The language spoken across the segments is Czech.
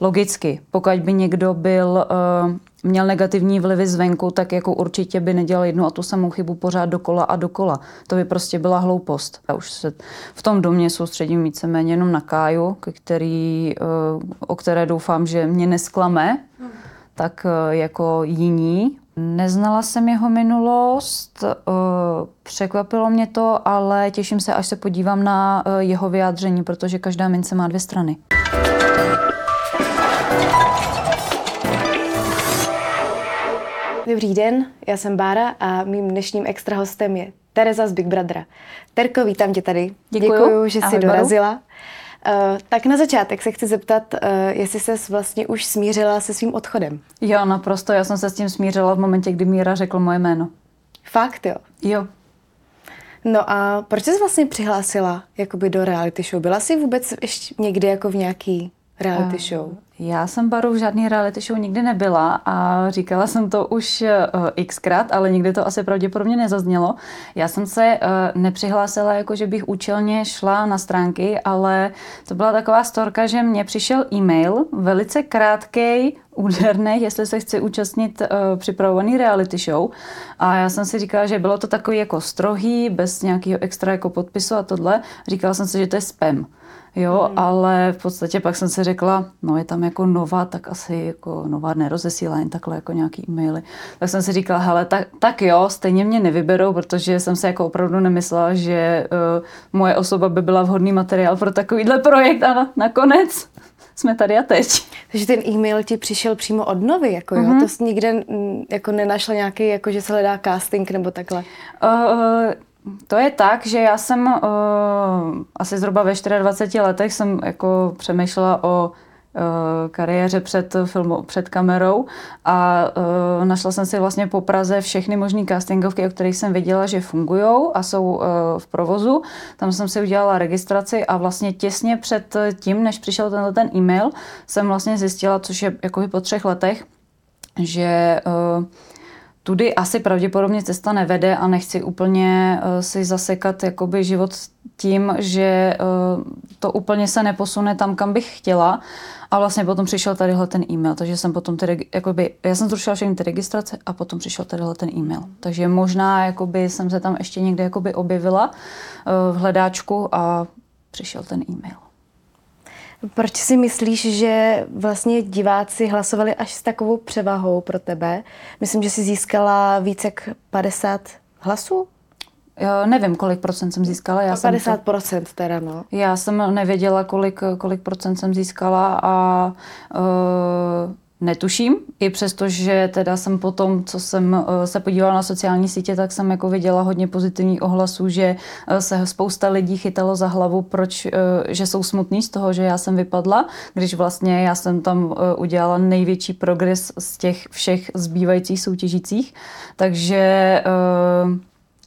Logicky, pokud by někdo byl, uh, měl negativní vlivy zvenku, tak jako určitě by nedělal jednu a tu samou chybu pořád dokola a dokola. To by prostě byla hloupost. Já už se v tom domě soustředím víceméně jenom na Káju, který, uh, o které doufám, že mě nesklame, tak uh, jako jiní. Neznala jsem jeho minulost, překvapilo mě to, ale těším se, až se podívám na jeho vyjádření, protože každá mince má dvě strany. Dobrý den, já jsem Bára a mým dnešním extra hostem je Tereza z Big Brothera. Terko, vítám tě tady. Děkuju, Děkuju že jsi dorazila. Uh, tak na začátek se chci zeptat, uh, jestli jsi vlastně už smířila se svým odchodem. Jo, naprosto. Já jsem se s tím smířila v momentě, kdy Míra řekl moje jméno. Fakt, jo? Jo. No a proč jsi vlastně přihlásila jakoby do reality show? Byla jsi vůbec ještě někdy jako v nějaký reality uh, show? Já jsem Baru v žádný reality show nikdy nebyla a říkala jsem to už uh, xkrát, ale nikdy to asi pravděpodobně nezaznělo. Já jsem se uh, nepřihlásila, jako že bych účelně šla na stránky, ale to byla taková storka, že mně přišel e-mail, velice krátký, úderný, jestli se chci účastnit uh, připravovaný reality show. A já jsem si říkala, že bylo to takový jako strohý, bez nějakého extra jako podpisu a tohle. Říkala jsem si, že to je spam. Jo, hmm. ale v podstatě pak jsem si řekla, no je tam jako nová, tak asi jako nová nerozesílá jen takhle jako nějaký e-maily. Tak jsem si říkala, hele, tak, tak jo, stejně mě nevyberou, protože jsem si jako opravdu nemyslela, že uh, moje osoba by byla vhodný materiál pro takovýhle projekt a na, nakonec jsme tady a teď. Takže ten e-mail ti přišel přímo od novy, jako jo? Mm-hmm. To jsi nikde mm, jako nenašla nějaký, jako že se hledá casting nebo takhle? Uh, to je tak, že já jsem uh, asi zhruba ve 24 letech jsem jako přemýšlela o uh, kariéře před, filmu, před kamerou a uh, našla jsem si vlastně po Praze všechny možné castingovky, o kterých jsem věděla, že fungují a jsou uh, v provozu. Tam jsem si udělala registraci a vlastně těsně před tím, než přišel tenhle ten e-mail, jsem vlastně zjistila, což je jako po třech letech, že uh, tudy asi pravděpodobně cesta nevede a nechci úplně uh, si zasekat jakoby život tím, že uh, to úplně se neposune tam, kam bych chtěla. A vlastně potom přišel tadyhle ten e-mail, takže jsem potom tedy, jakoby, já jsem zrušila všechny ty registrace a potom přišel tadyhle ten e-mail. Takže možná jakoby jsem se tam ještě někde jakoby objevila uh, v hledáčku a přišel ten e-mail. Proč si myslíš, že vlastně diváci hlasovali až s takovou převahou pro tebe? Myslím, že jsi získala více jak 50 hlasů? Já nevím, kolik procent jsem získala. Já 50 jsem procent teda, no. Já jsem nevěděla, kolik, kolik procent jsem získala a uh, netuším, i přesto, že teda jsem potom, co jsem eh, se podívala na sociální sítě, tak jsem jako viděla hodně pozitivních ohlasů, že eh, se spousta lidí chytalo za hlavu, proč, eh, že jsou smutní z toho, že já jsem vypadla, když vlastně já jsem tam udělala největší progres z těch všech zbývajících soutěžících, takže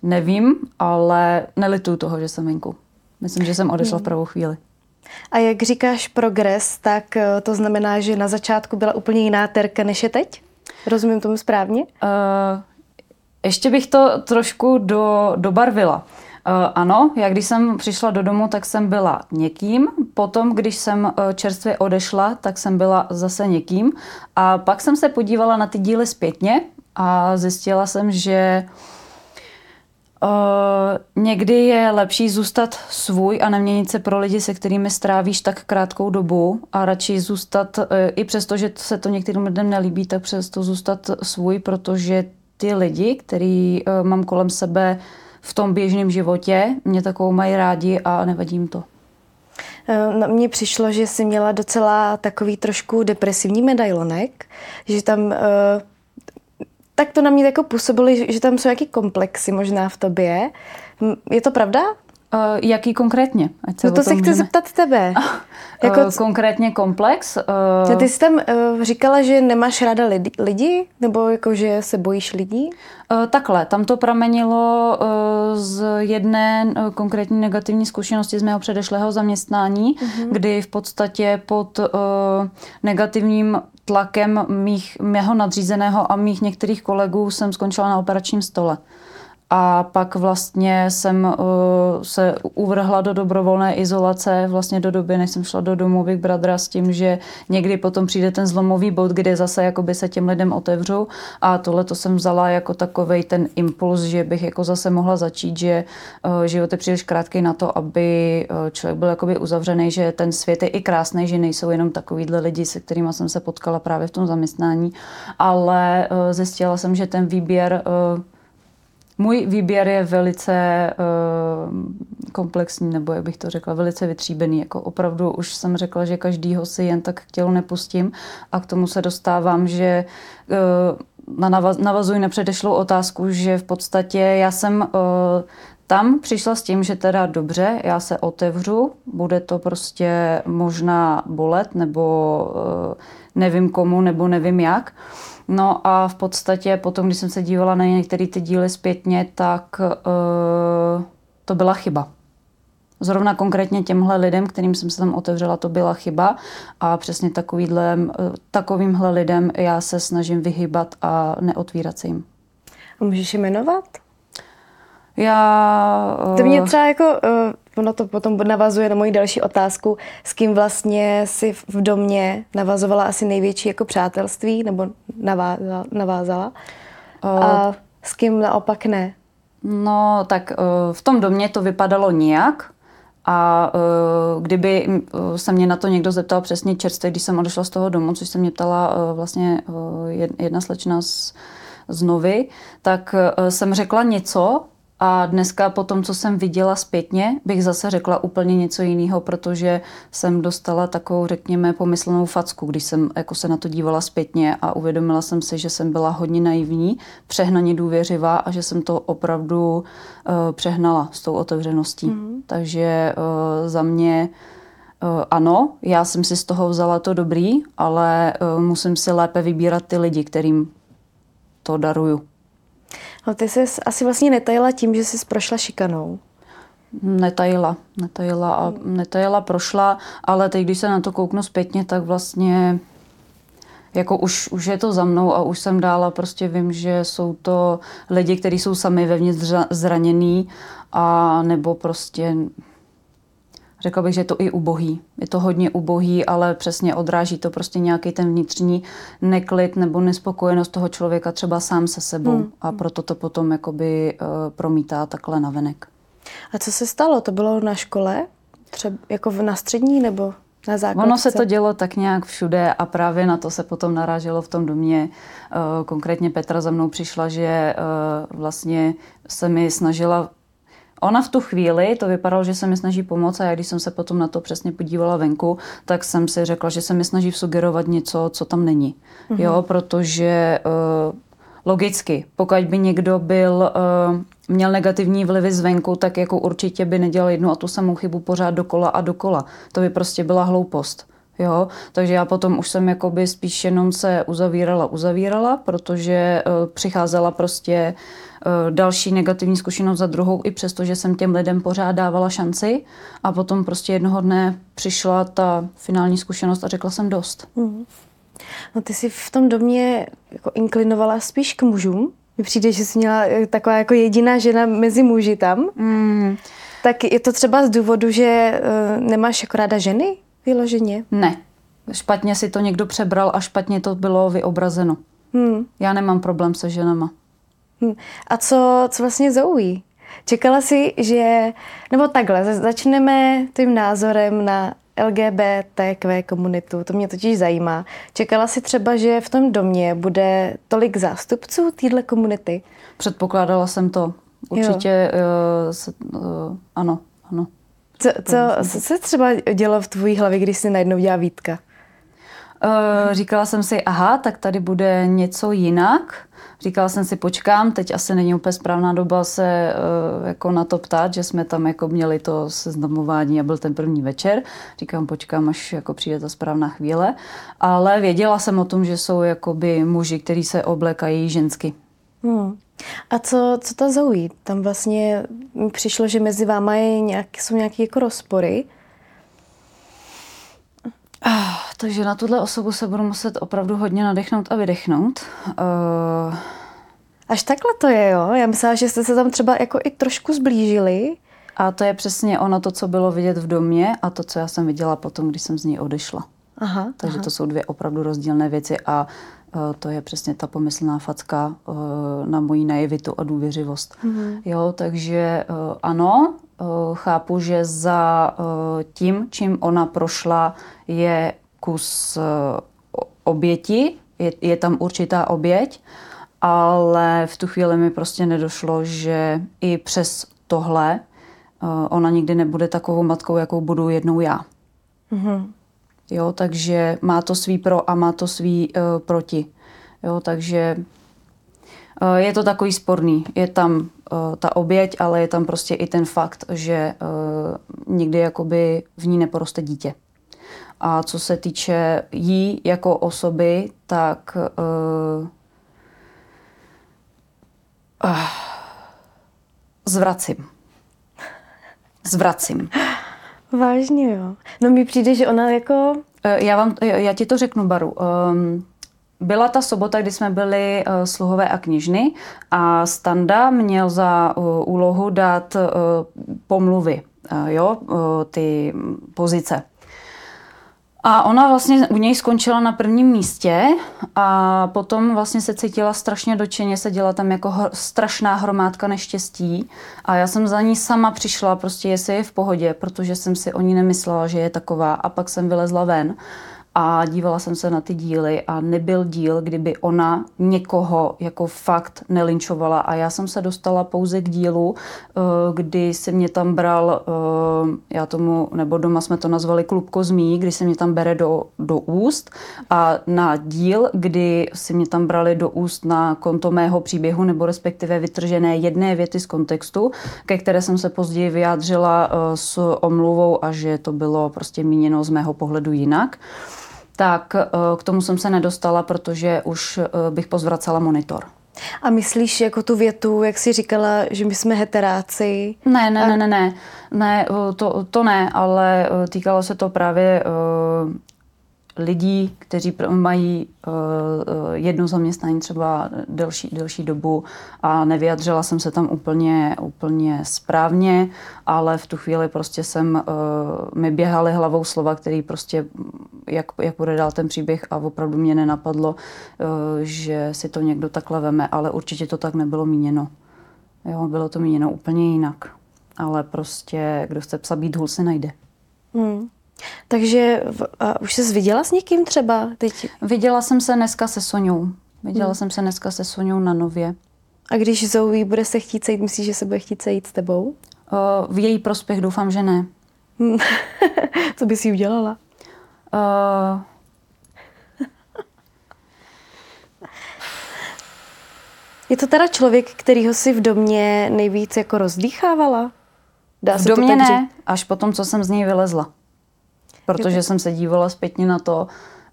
nevím, ale nelituju toho, že jsem venku. Myslím, že jsem odešla v pravou chvíli. A jak říkáš progres, tak eh, to znamená, že na začátku byla úplně jiná terka než je teď? Rozumím tomu správně? Uh, ještě bych to trošku do, dobarvila. Uh, ano, já když jsem přišla do domu, tak jsem byla někým. Potom, když jsem čerstvě odešla, tak jsem byla zase někým. A pak jsem se podívala na ty díly zpětně a zjistila jsem, že uh, Uh, někdy je lepší zůstat svůj a neměnit se pro lidi, se kterými strávíš tak krátkou dobu a radši zůstat, uh, i přesto, že se to některým lidem nelíbí, tak přesto zůstat svůj, protože ty lidi, který uh, mám kolem sebe v tom běžném životě, mě takovou mají rádi a nevadí jim to. Na mně přišlo, že jsi měla docela takový trošku depresivní medailonek, že tam uh tak to na mě jako působilo, že tam jsou jaký komplexy možná v tobě. Je to pravda? Uh, jaký konkrétně? Ať se no to se chci můžeme... zeptat tebe. jako... Uh, konkrétně komplex? Uh... Ty jsi tam uh, říkala, že nemáš ráda lidi, lidi? Nebo jako, že se bojíš lidí? Uh, takhle, tam to pramenilo uh, z jedné uh, konkrétní negativní zkušenosti z mého předešlého zaměstnání, uh-huh. kdy v podstatě pod uh, negativním tlakem mých, mého nadřízeného a mých některých kolegů jsem skončila na operačním stole. A pak vlastně jsem uh, se uvrhla do dobrovolné izolace vlastně do doby, než jsem šla do domu Big Brothera s tím, že někdy potom přijde ten zlomový bod, kde zase jakoby se těm lidem otevřu. A tohle to jsem vzala jako takovej ten impuls, že bych jako zase mohla začít, že uh, život je příliš krátký na to, aby uh, člověk byl jakoby uzavřený, že ten svět je i krásný, že nejsou jenom takovýhle lidi, se kterými jsem se potkala právě v tom zaměstnání, ale zjistila jsem, že ten výběr můj výběr je velice uh, komplexní, nebo jak bych to řekla, velice vytříbený. Jako opravdu už jsem řekla, že každýho si jen tak k tělu nepustím a k tomu se dostávám, že uh, na navaz, navazuji na předešlou otázku, že v podstatě já jsem uh, tam přišla s tím, že teda dobře, já se otevřu, bude to prostě možná bolet, nebo uh, nevím komu, nebo nevím jak. Uh, No a v podstatě potom, když jsem se dívala na některé ty díly zpětně, tak uh, to byla chyba. Zrovna konkrétně těmhle lidem, kterým jsem se tam otevřela, to byla chyba a přesně takovýhle, eh, takovýmhle lidem já se snažím vyhybat a neotvírat se jim. A můžeš jmenovat? Já... To mě eh, třeba jako, uh, ono to potom navazuje na moji další otázku, s kým vlastně si v domě navazovala asi největší jako přátelství, nebo navázala, navázala uh, a s kým naopak ne? No, tak v tom domě to vypadalo nijak, a uh, kdyby uh, se mě na to někdo zeptal přesně čerstvě, když jsem odešla z toho domu, což se mě ptala uh, vlastně uh, jedna slečna z, z Novy, tak uh, jsem řekla něco, a dneska po tom, co jsem viděla zpětně, bych zase řekla úplně něco jiného, protože jsem dostala takovou, řekněme, pomyslenou facku, když jsem jako se na to dívala zpětně a uvědomila jsem si, že jsem byla hodně naivní, přehnaně důvěřivá a že jsem to opravdu uh, přehnala s tou otevřeností. Mm. Takže uh, za mě uh, ano, já jsem si z toho vzala to dobrý, ale uh, musím si lépe vybírat ty lidi, kterým to daruju. No ty jsi asi vlastně netajila tím, že jsi prošla šikanou. Netajila, netajila a netajila prošla, ale teď, když se na to kouknu zpětně, tak vlastně jako už, už je to za mnou a už jsem dála, prostě vím, že jsou to lidi, kteří jsou sami vevnitř zraněný a nebo prostě Řekla bych, že je to i ubohý. Je to hodně ubohý, ale přesně odráží to prostě nějaký ten vnitřní neklid nebo nespokojenost toho člověka třeba sám se sebou. Hmm. A proto to potom jakoby uh, promítá takhle na venek. A co se stalo? To bylo na škole? Třeba jako na střední nebo na základce? Ono se to dělo tak nějak všude a právě na to se potom naráželo v tom domě. Uh, konkrétně Petra za mnou přišla, že uh, vlastně se mi snažila Ona v tu chvíli, to vypadalo, že se mi snaží pomoct a já když jsem se potom na to přesně podívala venku, tak jsem si řekla, že se mi snaží sugerovat něco, co tam není. Mm-hmm. Jo, protože uh, logicky, pokud by někdo byl, uh, měl negativní vlivy zvenku, tak jako určitě by nedělal jednu a tu samou chybu pořád dokola a dokola. To by prostě byla hloupost. Jo, takže já potom už jsem jakoby spíš jenom se uzavírala, uzavírala, protože uh, přicházela prostě uh, další negativní zkušenost za druhou, i přesto, že jsem těm lidem pořád dávala šanci a potom prostě jednoho dne přišla ta finální zkušenost a řekla jsem dost. Mm. No ty jsi v tom domě jako inklinovala spíš k mužům. Mně přijde, že jsi měla eh, taková jako jediná žena mezi muži tam. Mm. Tak je to třeba z důvodu, že uh, nemáš jako ráda ženy? vyloženě? Ne. Špatně si to někdo přebral a špatně to bylo vyobrazeno. Hmm. Já nemám problém se ženama. Hmm. A co, co vlastně Zoe? Čekala si, že... Nebo takhle, začneme tím názorem na LGBTQ komunitu, to mě totiž zajímá. Čekala si třeba, že v tom domě bude tolik zástupců téhle komunity? Předpokládala jsem to. Určitě uh, se, uh, ano, ano. Co, co, co se třeba dělo v tvojí hlavě, když jsi najednou dělala Vítka? Uh, říkala jsem si, aha, tak tady bude něco jinak. Říkala jsem si, počkám, teď asi není úplně správná doba se uh, jako na to ptát, že jsme tam jako měli to seznamování a byl ten první večer. Říkám, počkám, až jako přijde ta správná chvíle. Ale věděla jsem o tom, že jsou jakoby muži, kteří se oblekají žensky. Hmm. A co, co ta Zoe? Tam vlastně přišlo, že mezi váma je nějak, jsou nějaké jako rozpory. Ah, takže na tuhle osobu se budu muset opravdu hodně nadechnout a vydechnout. Uh... Až takhle to je, jo? Já myslela, že jste se tam třeba jako i trošku zblížili. A to je přesně ono to, co bylo vidět v domě a to, co já jsem viděla potom, když jsem z ní odešla. Aha, Takže aha. to jsou dvě opravdu rozdílné věci a uh, to je přesně ta pomyslná facka uh, na moji naivitu a důvěřivost. Mm-hmm. Jo, takže uh, ano, chápu, že za uh, tím, čím ona prošla, je kus uh, oběti, je, je tam určitá oběť, ale v tu chvíli mi prostě nedošlo, že i přes tohle ona nikdy nebude takovou matkou, jakou budu jednou já. Mhm. Jo, takže má to svý pro a má to svý uh, proti. Jo, takže je to takový sporný. Je tam uh, ta oběť, ale je tam prostě i ten fakt, že uh, nikdy jakoby v ní neporoste dítě. A co se týče jí jako osoby, tak uh, uh, zvracím. Zvracím. Vážně, jo. No mi přijde, že ona jako... Eh, Já, vám, já ti to řeknu, Baru. Um, byla ta sobota, kdy jsme byli uh, sluhové a knižny a Standa měl za uh, úlohu dát uh, pomluvy, uh, jo, uh, ty pozice. A ona vlastně u něj skončila na prvním místě a potom vlastně se cítila strašně dočeně, seděla tam jako hr, strašná hromádka neštěstí a já jsem za ní sama přišla, prostě jestli je v pohodě, protože jsem si o ní nemyslela, že je taková a pak jsem vylezla ven a dívala jsem se na ty díly a nebyl díl, kdyby ona někoho jako fakt nelinčovala. A já jsem se dostala pouze k dílu, eh, kdy se mě tam bral, eh, já tomu, nebo doma jsme to nazvali klub kozmí, kdy se mě tam bere do, do úst. A na díl, kdy si mě tam brali do úst na konto mého příběhu nebo respektive vytržené jedné věty z kontextu, ke které jsem se později vyjádřila eh, s omluvou a že to bylo prostě míněno z mého pohledu jinak tak k tomu jsem se nedostala, protože už bych pozvracela monitor. A myslíš jako tu větu, jak jsi říkala, že my jsme heteráci? Ne, ne, ne, ne, ne, ne to, to ne, ale týkalo se to právě lidí, kteří mají uh, jedno zaměstnání třeba delší, delší dobu a nevyjadřila jsem se tam úplně, úplně správně, ale v tu chvíli prostě jsem, uh, mi běhaly hlavou slova, který prostě, jak, jak bude dál ten příběh a opravdu mě nenapadlo, že si to někdo takhle veme, ale určitě to tak nebylo míněno. Jo, bylo to míněno úplně jinak. Ale prostě, kdo chce psa být hůl, se najde. Hmm. Takže a už jsi viděla s někým třeba teď? Viděla jsem se dneska se Soňou. Viděla hmm. jsem se dneska se Soňou na Nově. A když Zoe bude se chtít sejít, myslíš, že se bude chtít sejít s tebou? Uh, v její prospěch doufám, že ne. Co bys jí udělala? Uh, Je to teda člověk, kterýho si v domě nejvíc jako rozdýchávala? Dá v se domě ne, až potom, co jsem z něj vylezla protože jsem se dívala zpětně na to,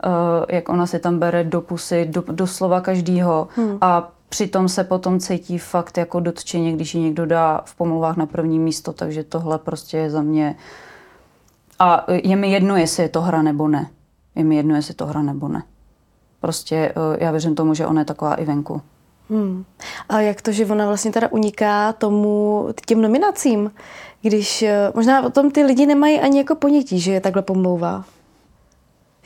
eh, jak ona si tam bere do pusy, do, doslova každýho hmm. a přitom se potom cítí fakt jako dotčeně, když ji někdo dá v pomluvách na první místo, takže tohle prostě je za mě... A je mi jedno, jestli je to hra nebo ne. Je mi jedno, jestli je to hra nebo ne. Prostě eh, já věřím tomu, že ona je taková i venku. Hmm. A jak to, že ona vlastně teda uniká tomu, těm nominacím, když eh, možná o tom ty lidi nemají ani jako ponětí, že je takhle pomlouvá.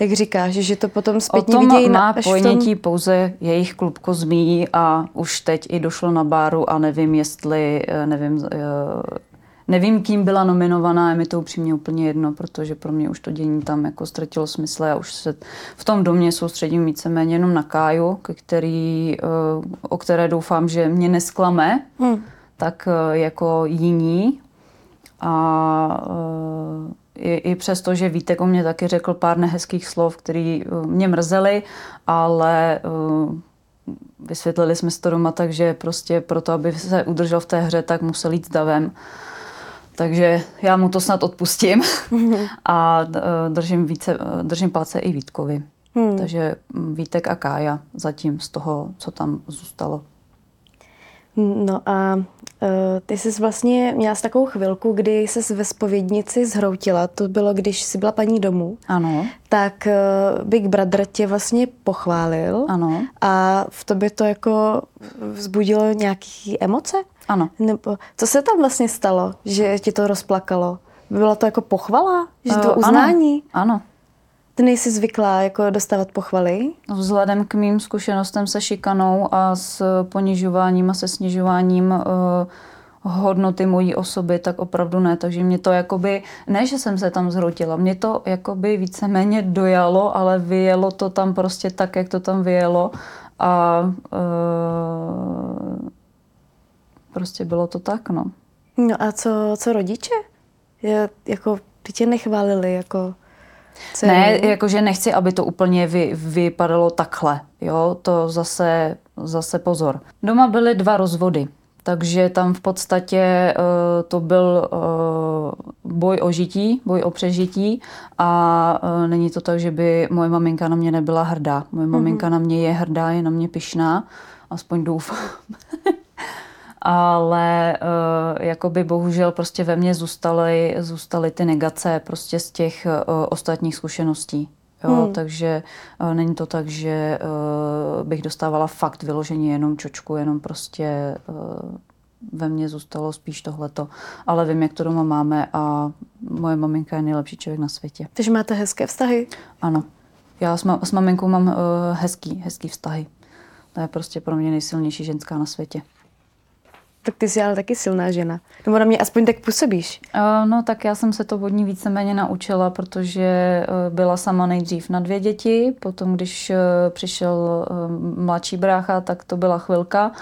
Jak říkáš, že to potom zpětně o tom vidějí má na, ponětí tom... pouze jejich klub kozmí a už teď i došlo na báru a nevím, jestli, eh, nevím, eh, nevím, kým byla nominovaná, je mi to upřímně úplně jedno, protože pro mě už to dění tam jako ztratilo smysl. Já už se v tom domě soustředím víceméně jenom na Káju, který, o které doufám, že mě nesklame, hmm. tak jako jiní a e, i, i přesto, že Vítek o mě taky řekl pár nehezkých slov, které mě mrzely, ale vysvětlili jsme si to doma tak, že prostě proto, aby se udržel v té hře, tak musel jít s davem. Takže já mu to snad odpustím a držím, více, držím palce i Vítkovi. Hmm. Takže Vítek a Kája zatím z toho, co tam zůstalo. No a uh, ty jsi vlastně měla s takovou chvilku, kdy jsi ve spovědnici zhroutila, to bylo, když jsi byla paní domů. Ano. Tak uh, Big Brother tě vlastně pochválil. Ano. A v tobě to jako vzbudilo nějaké emoce? Ano. Nebo co se tam vlastně stalo, že ti to rozplakalo? Bylo to jako pochvala? Že to Uh, uznání? Ano. ano. Ty nejsi zvyklá jako dostávat pochvaly? Vzhledem k mým zkušenostem se šikanou a s ponižováním a se snižováním uh, hodnoty mojí osoby, tak opravdu ne. Takže mě to jakoby, ne, že jsem se tam zhroutila, mě to jakoby víceméně dojalo, ale vyjelo to tam prostě tak, jak to tam vyjelo a uh, prostě bylo to tak, no. No a co, co rodiče? Je, jako, ty tě nechválili, jako... Dceru. Ne, jakože nechci, aby to úplně vy, vypadalo takhle. Jo, to zase, zase pozor. Doma byly dva rozvody. Takže tam v podstatě uh, to byl uh, boj o žití, boj o přežití a uh, není to tak, že by moje maminka na mě nebyla hrdá. Moje mm-hmm. maminka na mě je hrdá, je na mě pyšná, aspoň doufám. ale uh, jakoby bohužel prostě ve mně zůstaly, zůstaly ty negace prostě z těch uh, ostatních zkušeností. Jo, hmm. Takže uh, není to tak, že uh, bych dostávala fakt vyložení jenom čočku, jenom prostě uh, ve mně zůstalo spíš tohleto. Ale vím, jak to doma máme a moje maminka je nejlepší člověk na světě. Takže máte hezké vztahy? Ano. Já s, ma- s maminkou mám uh, hezký, hezký vztahy. To je prostě pro mě nejsilnější ženská na světě. Tak ty jsi ale taky silná žena. Nebo na mě aspoň tak působíš. Uh, no tak já jsem se to od ní víceméně naučila, protože uh, byla sama nejdřív na dvě děti, potom když uh, přišel mladší brácha, tak to byla chvilka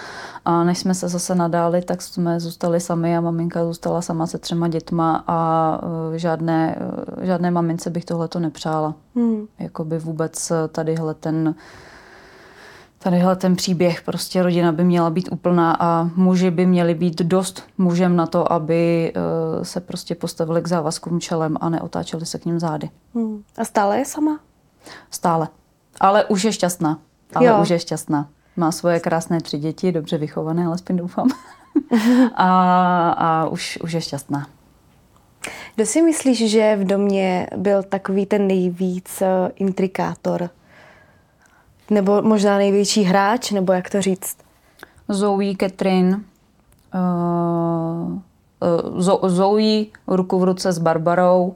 a než jsme se zase nadáli, tak jsme zůstali sami a maminka zůstala sama se třema dětma a žádné, žádné mamince bych tohle to nepřála. Hmm. Jakoby vůbec tadyhle ten tadyhle ten příběh, prostě rodina by měla být úplná a muži by měli být dost mužem na to, aby uh, se prostě postavili k závazkům čelem a neotáčeli se k ním zády. Hmm. A stále je sama? Stále. Ale už je šťastná. Ale jo. už je šťastná. Má svoje krásné tři děti, dobře vychované, alespoň doufám. a a už, už je šťastná. Kdo si myslíš, že v domě byl takový ten nejvíc uh, intrikátor? Nebo možná největší hráč, nebo jak to říct? Zoe, Catherine, uh, uh, Zoe ruku v ruce s Barbarou, uh,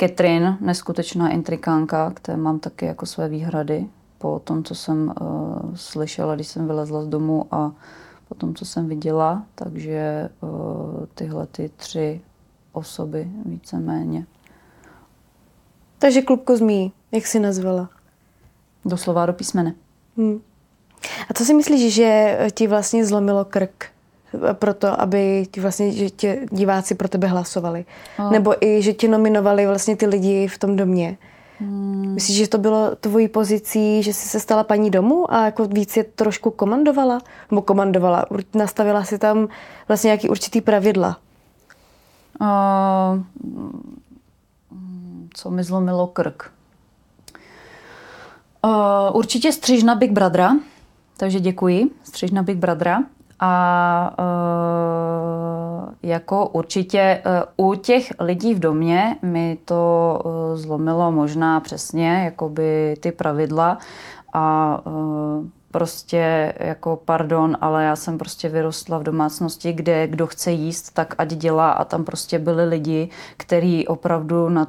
Catherine, neskutečná intrikánka, které mám taky jako své výhrady po tom, co jsem uh, slyšela, když jsem vylezla z domu a po tom, co jsem viděla. Takže uh, tyhle ty tři osoby víceméně. Takže klubko zmí, jak jsi nazvala? Doslova do písmene. Hmm. A co si myslíš, že ti vlastně zlomilo krk? proto, aby ti vlastně, že tě diváci pro tebe hlasovali. Oh. Nebo i, že tě nominovali vlastně ty lidi v tom domě. Hmm. Myslíš, že to bylo tvojí pozicí, že jsi se stala paní domu a jako víc je trošku komandovala? Nebo komandovala? Nastavila si tam vlastně nějaký určitý pravidla? Uh, co mi zlomilo krk? Uh, určitě střižna Big Brothera, takže děkuji, střižna Big Brothera. A uh, jako určitě uh, u těch lidí v domě mi to uh, zlomilo možná přesně jakoby ty pravidla a uh, prostě jako pardon, ale já jsem prostě vyrostla v domácnosti, kde kdo chce jíst, tak ať dělá a tam prostě byli lidi, kteří opravdu na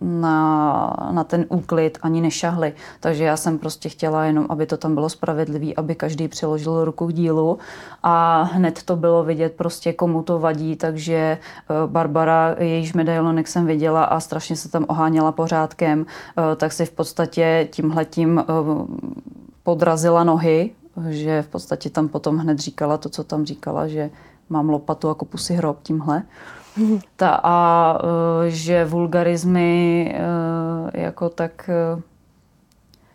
na, na ten úklid ani nešahli. Takže já jsem prostě chtěla jenom, aby to tam bylo spravedlivý, aby každý přiložil ruku k dílu a hned to bylo vidět prostě komu to vadí, takže eh, Barbara, jejíž medailonek jsem viděla a strašně se tam oháněla pořádkem, eh, tak si v podstatě tímhletím eh, podrazila nohy, že v podstatě tam potom hned říkala to, co tam říkala, že mám lopatu kopu si hrob tímhle. Ta, a e, že vulgarizmy e, jako tak e,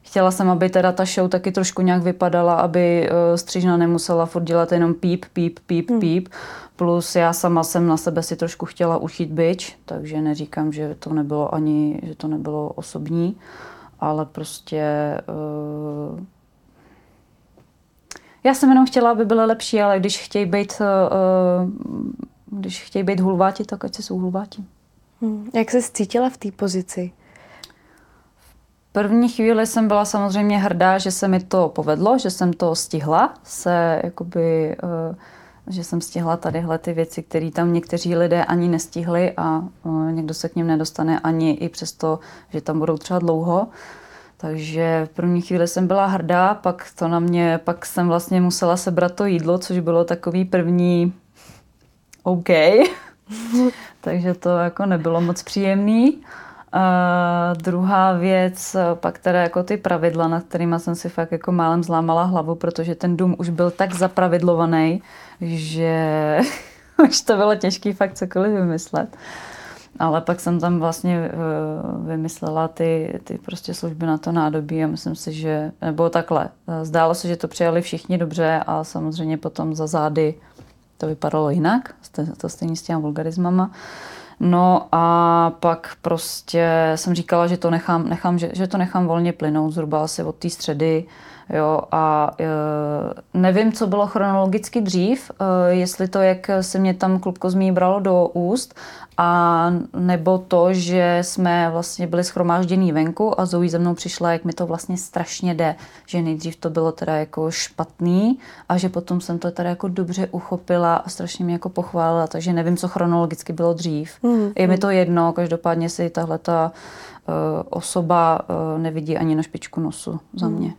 Chtěla jsem, aby teda ta show taky trošku nějak vypadala, aby střižna nemusela furt dělat jenom píp, píp, píp, hmm. píp. Plus já sama jsem na sebe si trošku chtěla uchít byč, takže neříkám, že to nebylo ani, že to nebylo osobní, ale prostě Já jsem jenom chtěla, aby byly lepší, ale když chtějí být, uh, když chtějí být hulváti, tak ať se jsou hulváti. Hmm. Jak se cítila v té pozici? první chvíli jsem byla samozřejmě hrdá, že se mi to povedlo, že jsem to stihla se jakoby uh, že jsem stihla tadyhle ty věci, které tam někteří lidé ani nestihli a uh, někdo se k ním nedostane ani i přesto, že tam budou třeba dlouho. Takže v první chvíli jsem byla hrdá, pak to na mě, pak jsem vlastně musela sebrat to jídlo, což bylo takový první OK. Takže to jako nebylo moc příjemný. A druhá věc, pak teda jako ty pravidla, nad kterými jsem si fakt jako málem zlámala hlavu, protože ten dům už byl tak zapravidlovaný, že už to bylo těžké fakt cokoliv vymyslet. Ale pak jsem tam vlastně eh, vymyslela ty, ty prostě služby na to nádobí a myslím si, že, nebo takhle, zdálo se, že to přijali všichni dobře a samozřejmě potom za zády to vypadalo jinak, to stejně s těmi vulgarizmama. No a pak prostě jsem říkala, že to nechám, nechám že, že to nechám volně plynout zhruba asi od té středy. Jo, a e, nevím, co bylo chronologicky dřív, e, jestli to, jak se mě tam klubko zmí bralo do úst, a nebo to, že jsme vlastně byli schromážděný venku a Zoe ze mnou přišla, jak mi to vlastně strašně jde, že nejdřív to bylo teda jako špatný a že potom jsem to teda jako dobře uchopila a strašně mě jako pochválila, takže nevím, co chronologicky bylo dřív. Mm, Je mi to jedno, každopádně si tahle ta uh, osoba uh, nevidí ani na špičku nosu za mm.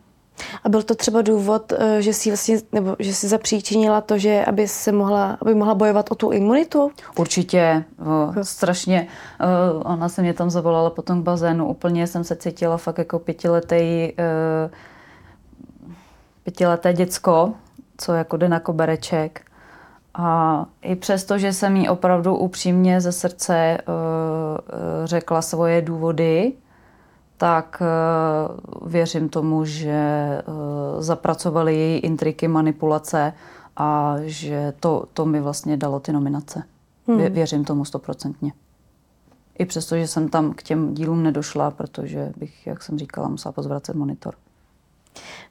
A byl to třeba důvod, eh, že si vlastně, nebo že si zapříčinila to, že aby se mohla, aby mohla bojovat o tu imunitu? Určitě, o, strašně. O, ona se mě tam zavolala potom k bazénu. Úplně jsem se cítila fakt jako pětiletý, eh, pětileté děcko, co jako jde na kobereček. A i přesto, že jsem jí opravdu upřímně ze srdce řekla svoje důvody, tak eh, věřím tomu, že eh, zapracovali její intriky, manipulace a že to, to mi vlastně dalo ty nominace. Hmm. Věřím tomu stoprocentně. I přesto, že jsem tam k těm dílům nedošla, protože bych, jak jsem říkala, musela pozvracet monitor.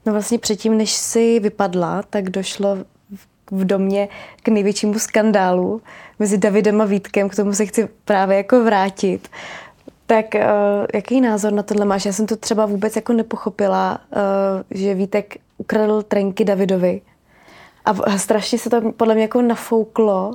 No vlastně předtím, než si vypadla, tak došlo v domě k největšímu skandálu mezi Davidem a Vítkem. K tomu se chci právě jako vrátit. Tak uh, jaký názor na tohle máš? Já jsem to třeba vůbec jako nepochopila, uh, že Vítek ukradl trenky Davidovi a strašně se to podle mě jako nafouklo.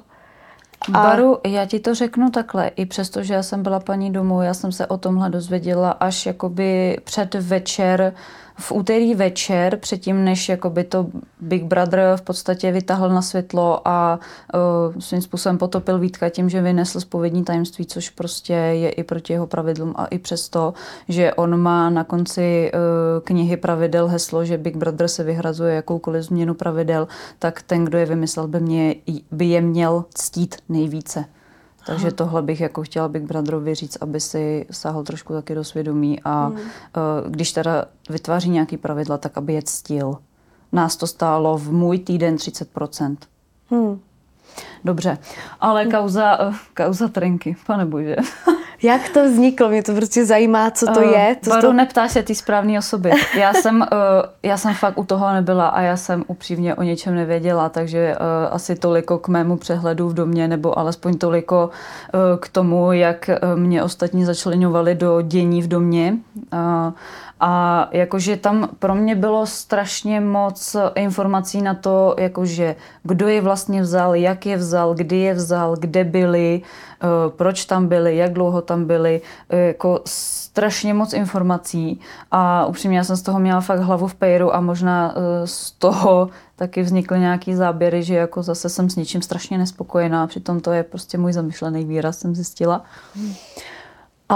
A... Baru, já ti to řeknu takhle, i přesto, že já jsem byla paní domů, já jsem se o tomhle dozvěděla až jakoby před večer uh, v úterý večer, předtím než jakoby to Big Brother v podstatě vytahl na světlo a uh, svým způsobem potopil Vítka tím, že vynesl spovědní tajemství, což prostě je i proti jeho pravidlům a i přesto, že on má na konci uh, knihy pravidel heslo, že Big Brother se vyhrazuje jakoukoliv změnu pravidel, tak ten, kdo je vymyslel, by, mě, by je měl ctít nejvíce. Takže tohle bych jako chtěla Big Brotherovi říct, aby si sáhl trošku taky do svědomí a hmm. uh, když teda vytváří nějaký pravidla, tak aby je ctil. Nás to stálo v můj týden 30%. Hmm. Dobře, ale kauza, uh, kauza trenky, pane bože. Jak to vzniklo? Mě to prostě zajímá, co to uh, je. Co Baru, to... neptá se ty správné osoby. Já jsem, uh, já jsem fakt u toho nebyla a já jsem upřímně o něčem nevěděla, takže uh, asi toliko k mému přehledu v domě, nebo alespoň toliko uh, k tomu, jak mě ostatní začlenovali do dění v domě. Uh, a jakože tam pro mě bylo strašně moc informací na to, jakože kdo je vlastně vzal, jak je vzal, kdy je vzal, kde byli, eh, proč tam byli, jak dlouho tam byli, eh, jako strašně moc informací a upřímně já jsem z toho měla fakt hlavu v pejru a možná eh, z toho taky vznikly nějaký záběry, že jako zase jsem s něčím strašně nespokojená, přitom to je prostě můj zamýšlený výraz, jsem zjistila. Hmm.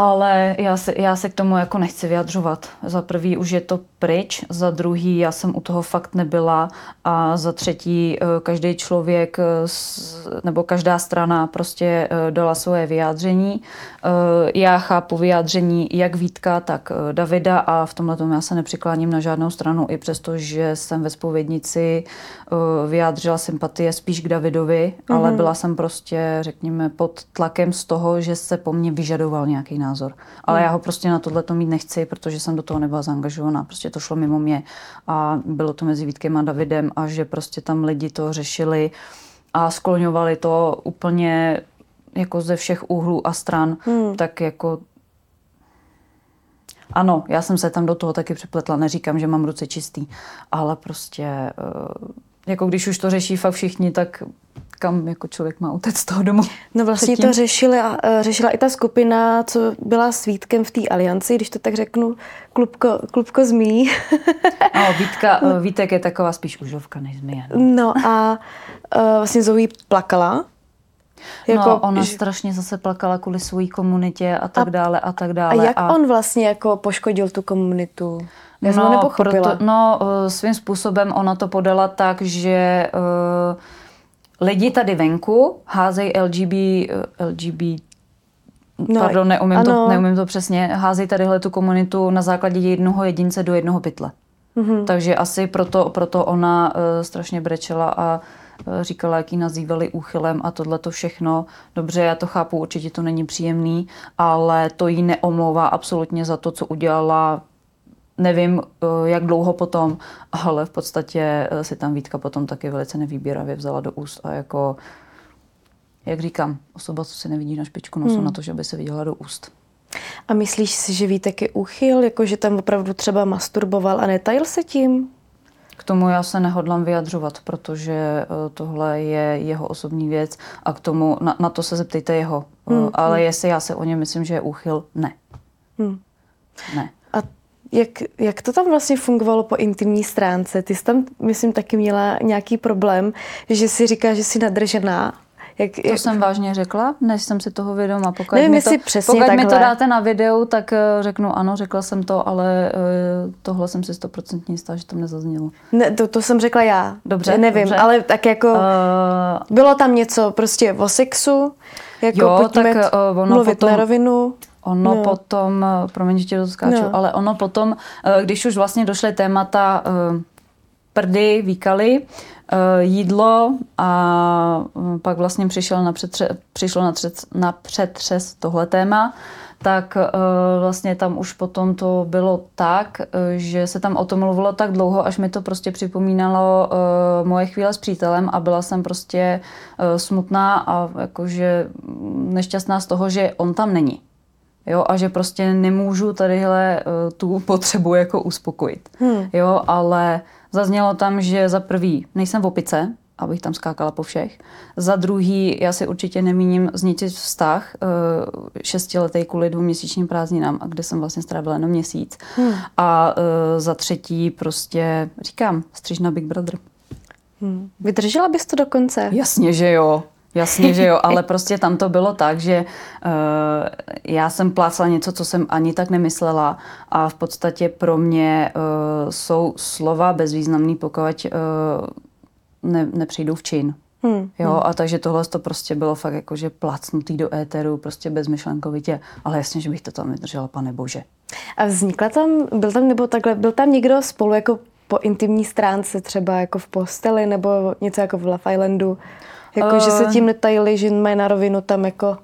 Ale já se, já se k tomu jako nechci vyjadřovat. Za prvý už je to pryč, za druhý já jsem u toho fakt nebyla a za třetí eh, každý člověk eh, nebo každá strana prostě eh, dala svoje vyjádření. Já chápu vyjádření jak Vítka, tak Davida a v tomhle tomu já se nepřikláním na žádnou stranu, i přesto, že jsem ve spovědnici vyjádřila sympatie spíš k Davidovi, mm-hmm. ale mhm. byla jsem prostě, řekněme, pod tlakem z toho, že se po mně vyžadoval nějaký názor. Ale mm. já ho prostě na tohle to mít nechci, protože jsem do toho nebyla zaangažovaná. Prostě to šlo mimo mě a bylo to mezi Vítkem a Davidem a že prostě tam lidi to řešili a skloňovali to úplně jako ze všech úhlů a stran, hmm. tak jako ano, já jsem se tam do toho taky přepletla, neříkám, že mám ruce čistý, ale prostě eh, jako když už to řeší fakt všichni, tak kam jako člověk má utéct z toho domu. No vlastně předtím. to řešila, eh, řešila i ta skupina, co byla svítkem v té alianci, když to tak řeknu, klubko, klubko zmí. no, Vítka, no. Vítek je taková spíš užovka než zmije. No, no a uh, vlastně Zoe plakala, jako, no, ona že... strašně zase plakala kvůli své komunitě a tak a, dále a tak dále. A jak a... on vlastně jako poškodil tu komunitu? Já no, proto, no, eh, svým způsobem ona to podala tak, že uh, lidi tady venku házejí LGB, uh, LGB No, Pardon, neumím to, neumím to přesně. Házejí tadyhle tu komunitu na základě jednoho jedince do jednoho pytle. Mm-hmm. Takže asi proto, proto ona uh, strašně brečela a Eh, říkala, jak ji nazývali úchylem a tohle to všechno. Dobře, já to chápu, určitě to není příjemný, ale to jí neomlouvá absolutně za to, co udělala nevím, eh, jak dlouho potom, ale v podstatě eh, si tam Vítka potom taky velice nevýběravě vzala do úst a jako, jak říkám, osoba, co si nevidí na špičku nosu hmm. na to, že by se viděla do úst. A myslíš si, že Vítek je úchyl, jako že tam opravdu třeba masturboval a netajil se tím? K tomu já se nehodlám vyjadřovat, protože eh, tohle je jeho osobní věc a k tomu, na, na to se zeptejte jeho. Hmm, Ale hmm. jestli já se o něm myslím, že je úchyl, ne. Hmm. Ne. A jak, jak to tam vlastně fungovalo po intimní stránce? Ty jsi tam, myslím, taky měla nějaký problém, že si říká, že jsi nadržená jak, to jak... jsem vážně řekla, než jsem si toho vědoma. Pokud, Nevím, mi, to, přesně pokud mi to dáte na videu, tak uh, řeknu ano, řekla jsem to, ale uh, tohle jsem si stoprocentně jistá, že tam nezaznělo. Ne, to, to jsem řekla já. Dobře, Nevím, dobře. ale tak jako uh... bylo tam něco prostě o sexu, jako jo, tak uh, ono mluvit potom... na rovinu. Ono no. potom, promiň, že tě doskáču, no. ale ono potom, když už vlastně došly témata prdy, výkaly, Eh, jídlo a eh, pak vlastně přišel na přetře, přišlo na, třec, na přetřes tohle téma, tak eh, vlastně tam už potom to bylo tak, že se tam o tom mluvilo tak dlouho, až mi to prostě připomínalo moje chvíle s přítelem a byla jsem prostě smutná a jakože nešťastná z toho, že on tam není. Jo, a že prostě nemůžu tadyhle tu potřebu jako uspokojit. Hmm. Jo, ale Zaznělo tam, že za prvý nejsem v opice, abych tam skákala po všech. Za druhý, já si určitě nemíním zničit vztah eh, šestiletý kvůli dvouměsíčním prázdninám, kde jsem vlastně strávila jenom měsíc. Hmm. A eh, za třetí prostě, říkám, stříž na Big Brother. Hmm. Vydržela bys to do konce? Jasně, že jo. Jasně, že jo, ale prostě tam to bylo tak, že uh, já jsem plácala něco, co jsem ani tak nemyslela a v podstatě pro mě uh, jsou slova bezvýznamný, pokud uh, ne, nepřijdou v čin. Hmm, jo, hmm. a takže tohle to prostě bylo fakt jako, že plácnutý do éteru, prostě bezmyšlenkovitě, ale jasně, že bych to tam vydržela, pane bože. A vznikla tam, byl tam, nebo takhle, byl tam někdo spolu jako po intimní stránce, třeba jako v posteli, nebo něco jako v Love Islandu? Jako, uh, že se tím netajili, že mají na rovinu tam jako...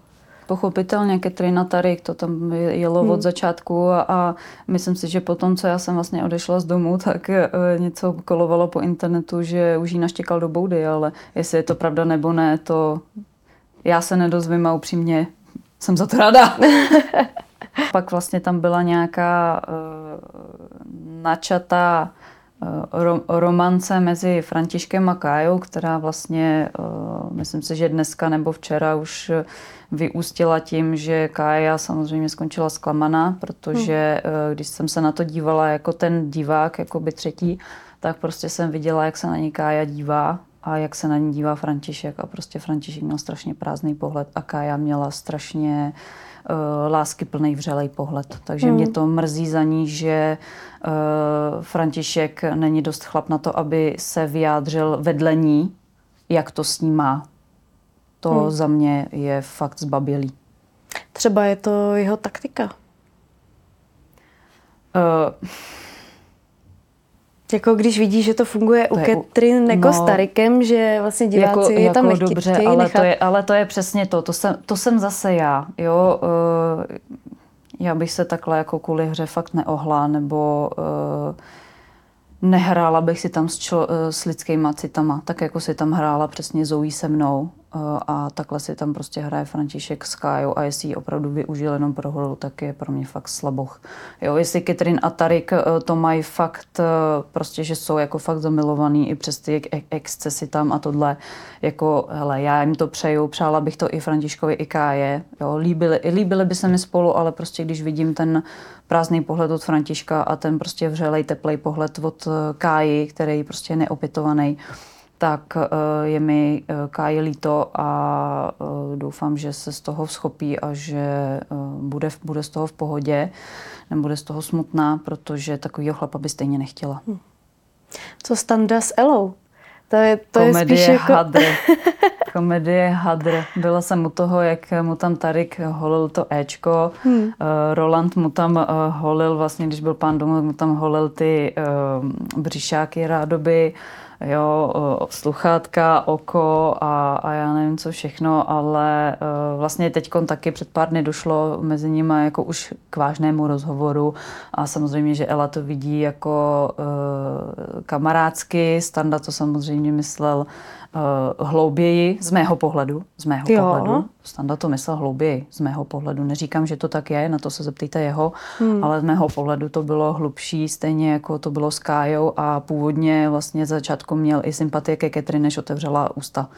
Pochopitelně, Katrina Tarik, to tam jelo hmm. od začátku a, a myslím si, že potom, co já jsem vlastně odešla z domu, tak e, něco kolovalo po internetu, že už jí naštěkal do boudy, ale jestli je to pravda nebo ne, to já se nedozvím a upřímně jsem za to ráda. Pak vlastně tam byla nějaká e, načatá Eh, romance mezi Františkem a Kájou, která vlastně, eh, myslím si, že dneska nebo včera už vyústila tím, že Kája samozřejmě skončila zklamaná, protože hmm. když jsem se na to dívala jako ten divák, jako by třetí, tak prostě jsem viděla, jak se na ní Kája dívá a jak se na ní dívá František a prostě František měl strašně prázdný pohled a Kája měla strašně uh, lásky plný vřelej pohled. Takže hmm. mě to mrzí za ní, že uh, František není dost chlap na to, aby se vyjádřil vedle ní, jak to s ní má. To hmm. za mě je fakt zbabělý. Třeba je to jeho taktika. Uh, jako když vidí, že to funguje to u Catherine jako no, Starikem, že vlastně diváci jako, je tam jako dobře, ale nechat. to je, ale to je přesně to. To jsem, to jsem zase já. Jo? Uh, já bych se takhle jako kvůli hře fakt neohla, nebo uh, nehrála bych si tam s, člo, s lidskýma citama, tak jako si tam hrála přesně Zoe se mnou. Eh, a takhle si tam prostě hraje František s Kájou a jestli ji opravdu využil jenom pro hru, tak je pro mě fakt slaboch. Jo, jestli Katrin a Tarik eh, to mají fakt, eh, prostě, že jsou jako fakt zamilovaný i přes ty excesy tam a tohle, jako hele, já jim to přeju, přála bych to i Františkovi, i Káje, jo, líbili, líbili by se mi spolu, ale prostě když vidím ten prázdný pohled od Františka a ten prostě vřelej, teplej pohled od Káji, který prostě je neopětovaný, tak eh, je mi eh, Káji líto a eh, doufám, že se z toho schopí a že bude, bude z toho v pohodě, nebude z toho smutná, protože takovýho chlapa by stejně nechtěla. Hm. Co standa s Elou? To je, to Komedie je spíš jako... hadr. Komedie hadr. Byla jsem u toho, jak mu tam Tarik holil to Ečko. Hmm. Roland mu tam holil, vlastně když byl pán domů, mu tam holil ty uh, břišáky rádoby jo, sluchátka, oko a, a já nevím co všechno, ale uh, vlastně teď taky před pár dny došlo mezi nimi jako už k vážnému rozhovoru a samozřejmě, že Ela to vidí jako uh, kamarádsky, Standa to samozřejmě myslel uh, hlouběji z mého pohledu, z mého jo. pohledu. Standa to myslel hlouběji z mého pohledu. Neříkám, že to tak je, na to se zeptejte jeho, hmm. ale z mého pohledu to bylo hlubší, stejně jako to bylo s Kájou a původně vlastně začátku měl i sympatie ke Ketry, než otevřela ústa.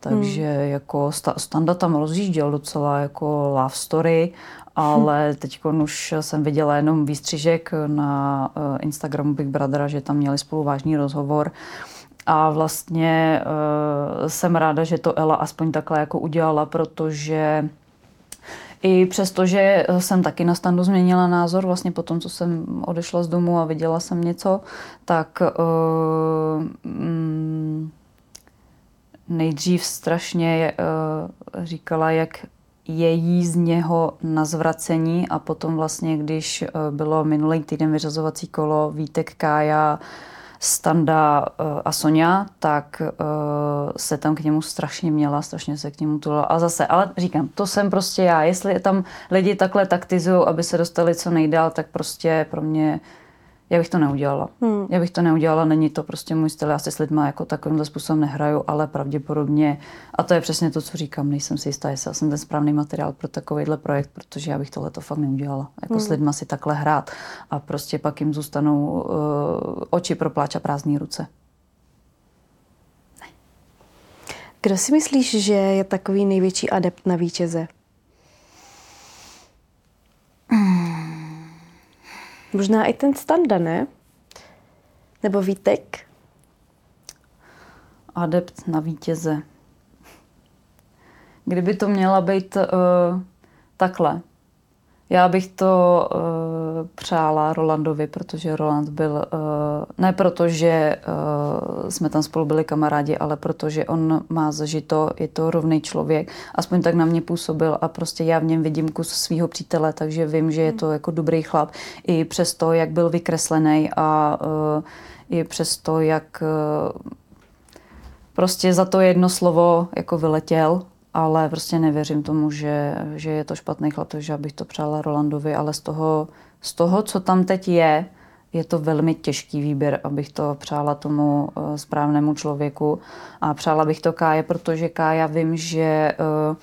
Takže hmm. jako Standa tam rozjížděl docela jako love story, ale hmm. teď už jsem viděla jenom výstřižek na eh, Instagramu Big Brothera, že tam měli spolu vážný rozhovor. A vlastně uh, jsem ráda, že to Ela aspoň takhle jako udělala, protože i přesto, že jsem taky na standu změnila názor, vlastně po tom, co jsem odešla z domu a viděla jsem něco, tak uh, mm, nejdřív strašně uh, říkala, jak je jí z něho na zvracení a potom vlastně, když uh, bylo minulý týden vyřazovací kolo Vítek Kája, Standa uh, a Sonja, tak uh, se tam k němu strašně měla, strašně se k němu tulila. A zase, ale říkám, to jsem prostě já. Jestli tam lidi takhle taktizují, aby se dostali co nejdál, tak prostě pro mě já bych to neudělala. Hmm. Já bych to neudělala, není to prostě můj styl. Já si s lidmi jako takovýmhle způsobem nehraju, ale pravděpodobně, a to je přesně to, co říkám, nejsem si jistá, jestli já jsem ten správný materiál pro takovýhle projekt, protože já bych tohle to fakt neudělala. Jako hmm. s lidmi si takhle hrát a prostě pak jim zůstanou uh, oči pro pláč a prázdné ruce. Ne. Kdo si myslíš, že je takový největší adept na vítěze? Hmm. Možná i ten Standa, ne? Nebo Vítek? Adept na vítěze. Kdyby to měla být uh, takhle, já bych to uh, přála Rolandovi, protože Roland byl, uh, ne proto, že uh, jsme tam spolu byli kamarádi, ale protože on má zažito, je to rovný člověk, aspoň tak na mě působil a prostě já v něm vidím kus svého přítele, takže vím, že je to jako dobrý chlap, i přesto, jak byl vykreslený a uh, i přesto, jak uh, prostě za to jedno slovo jako vyletěl, ale prostě nevěřím tomu, že, že je to špatný chlap, takže abych to přála Rolandovi, ale z toho, z toho, co tam teď je, je to velmi těžký výběr, abych to přála tomu uh, správnému člověku. A přála bych to Káje, protože Kája vím, že uh,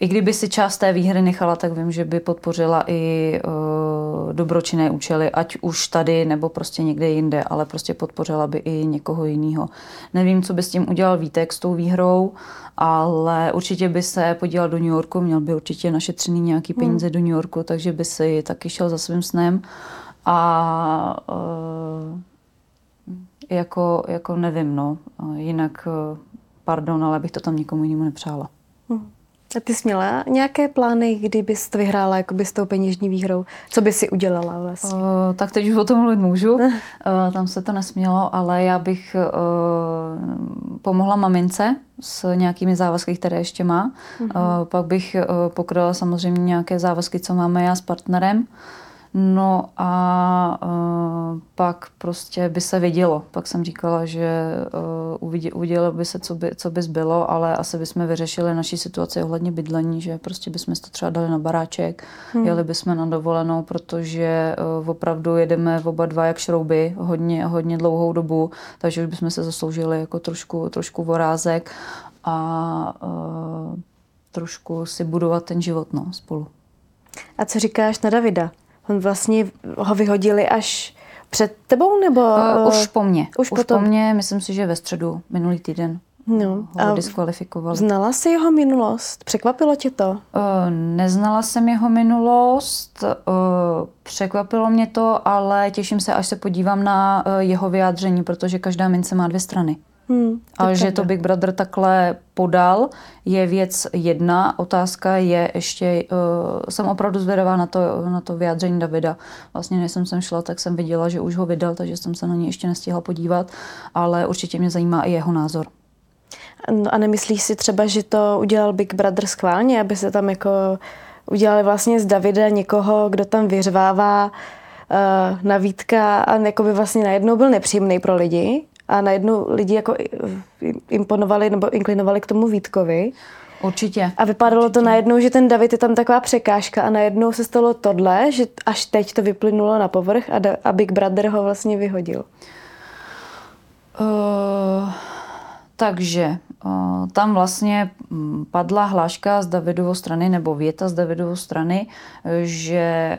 i kdyby si část té výhry nechala, tak vím, že by podpořila i uh, dobročinné účely, ať už tady nebo prostě někde jinde, ale prostě podpořila by i někoho jiného. Nevím, co by s tím udělal Vítek s tou výhrou, ale určitě by se podíval do New Yorku, měl by určitě našetřený nějaký hmm. peníze hmm. do New Yorku, takže by si taky šel za svým snem. A uh, jako, jako nevím, no. Jinak, uh, pardon, ale bych to tam nikomu jinému nepřála. A ty jsi měla nějaké plány, kdyby jsi to vyhrála jakoby s tou peněžní výhrou? Co by si udělala vlastně? Uh, tak teď už o tom mluvit můžu. Uh, tam se to nesmělo, ale já bych uh, pomohla mamince s nějakými závazky, které ještě má. Uh-huh. Uh, pak bych uh, pokryla samozřejmě nějaké závazky, co máme já s partnerem. No a uh, pak prostě by se vidělo. Pak jsem říkala, že uh, uvidělo by se, co by, co by zbylo, ale asi bychom vyřešili naší situaci ohledně bydlení, že prostě bychom to třeba dali na baráček, hmm. jeli bychom na dovolenou, protože uh, opravdu jedeme oba dva jak šrouby hodně, hodně dlouhou dobu, takže už bychom se zasloužili jako trošku, trošku vorázek a uh, trošku si budovat ten život no, spolu. A co říkáš na Davida? On vlastně ho vyhodili až před tebou, nebo? Uh, už po mně. Už, už potom. po mně, myslím si, že ve středu, minulý týden. No, ho a diskvalifikovali. Znala jsi jeho minulost? Překvapilo tě to? Uh, neznala jsem jeho minulost, uh, překvapilo mě to, ale těším se, až se podívám na uh, jeho vyjádření, protože každá mince má dvě strany. Hmm, a že to Big Brother takhle podal, je věc jedna. Otázka je ještě, uh, jsem opravdu zvědavá na to, na to vyjádření Davida. Vlastně než jsem sem šla, tak jsem viděla, že už ho vydal, takže jsem se na něj ještě nestihla podívat, ale určitě mě zajímá i jeho názor. No a nemyslíš si třeba, že to udělal Big Brother schválně, aby se tam jako udělali vlastně z Davida někoho, kdo tam vyřvává uh, navítka a jako by vlastně najednou byl nepříjemný pro lidi a najednou lidi jako imponovali nebo inklinovali k tomu Vítkovi. Určitě. A vypadalo Určitě. to najednou, že ten David je tam taková překážka a najednou se stalo tohle, že až teď to vyplynulo na povrch a, da, a Big Brother ho vlastně vyhodil. Uh, takže tam vlastně mm, padla hláška z Davidovo strany nebo věta z Davidovo strany, že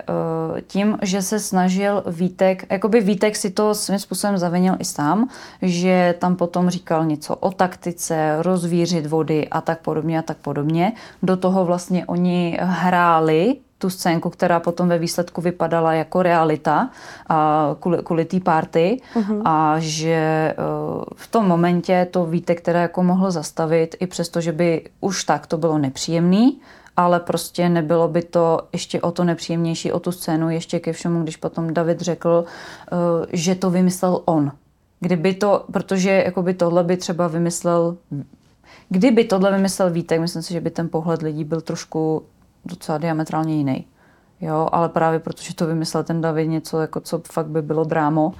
tím, že se snažil Vítek, jakoby Vítek si to svým způsobem zavinil i sám, že tam potom říkal něco o taktice, rozvířit vody a tak podobně a tak podobně. Do toho vlastně oni hráli tu scénku, která potom ve výsledku vypadala jako realita a kvůli, kvůli té party uh-huh. a že uh, v tom momentě to víte, které jako mohl zastavit, i přesto, že by už tak to bylo nepříjemný, ale prostě nebylo by to ještě o to nepříjemnější, o tu scénu, ještě ke všemu, když potom David řekl, uh, že to vymyslel on. Kdyby to, protože jakoby tohle by třeba vymyslel Kdyby tohle vymyslel Vítek, myslím si, že by ten pohled lidí byl trošku docela diametrálně jiný. Jo, ale právě protože to vymyslel ten David něco, jako co fakt by bylo drámo,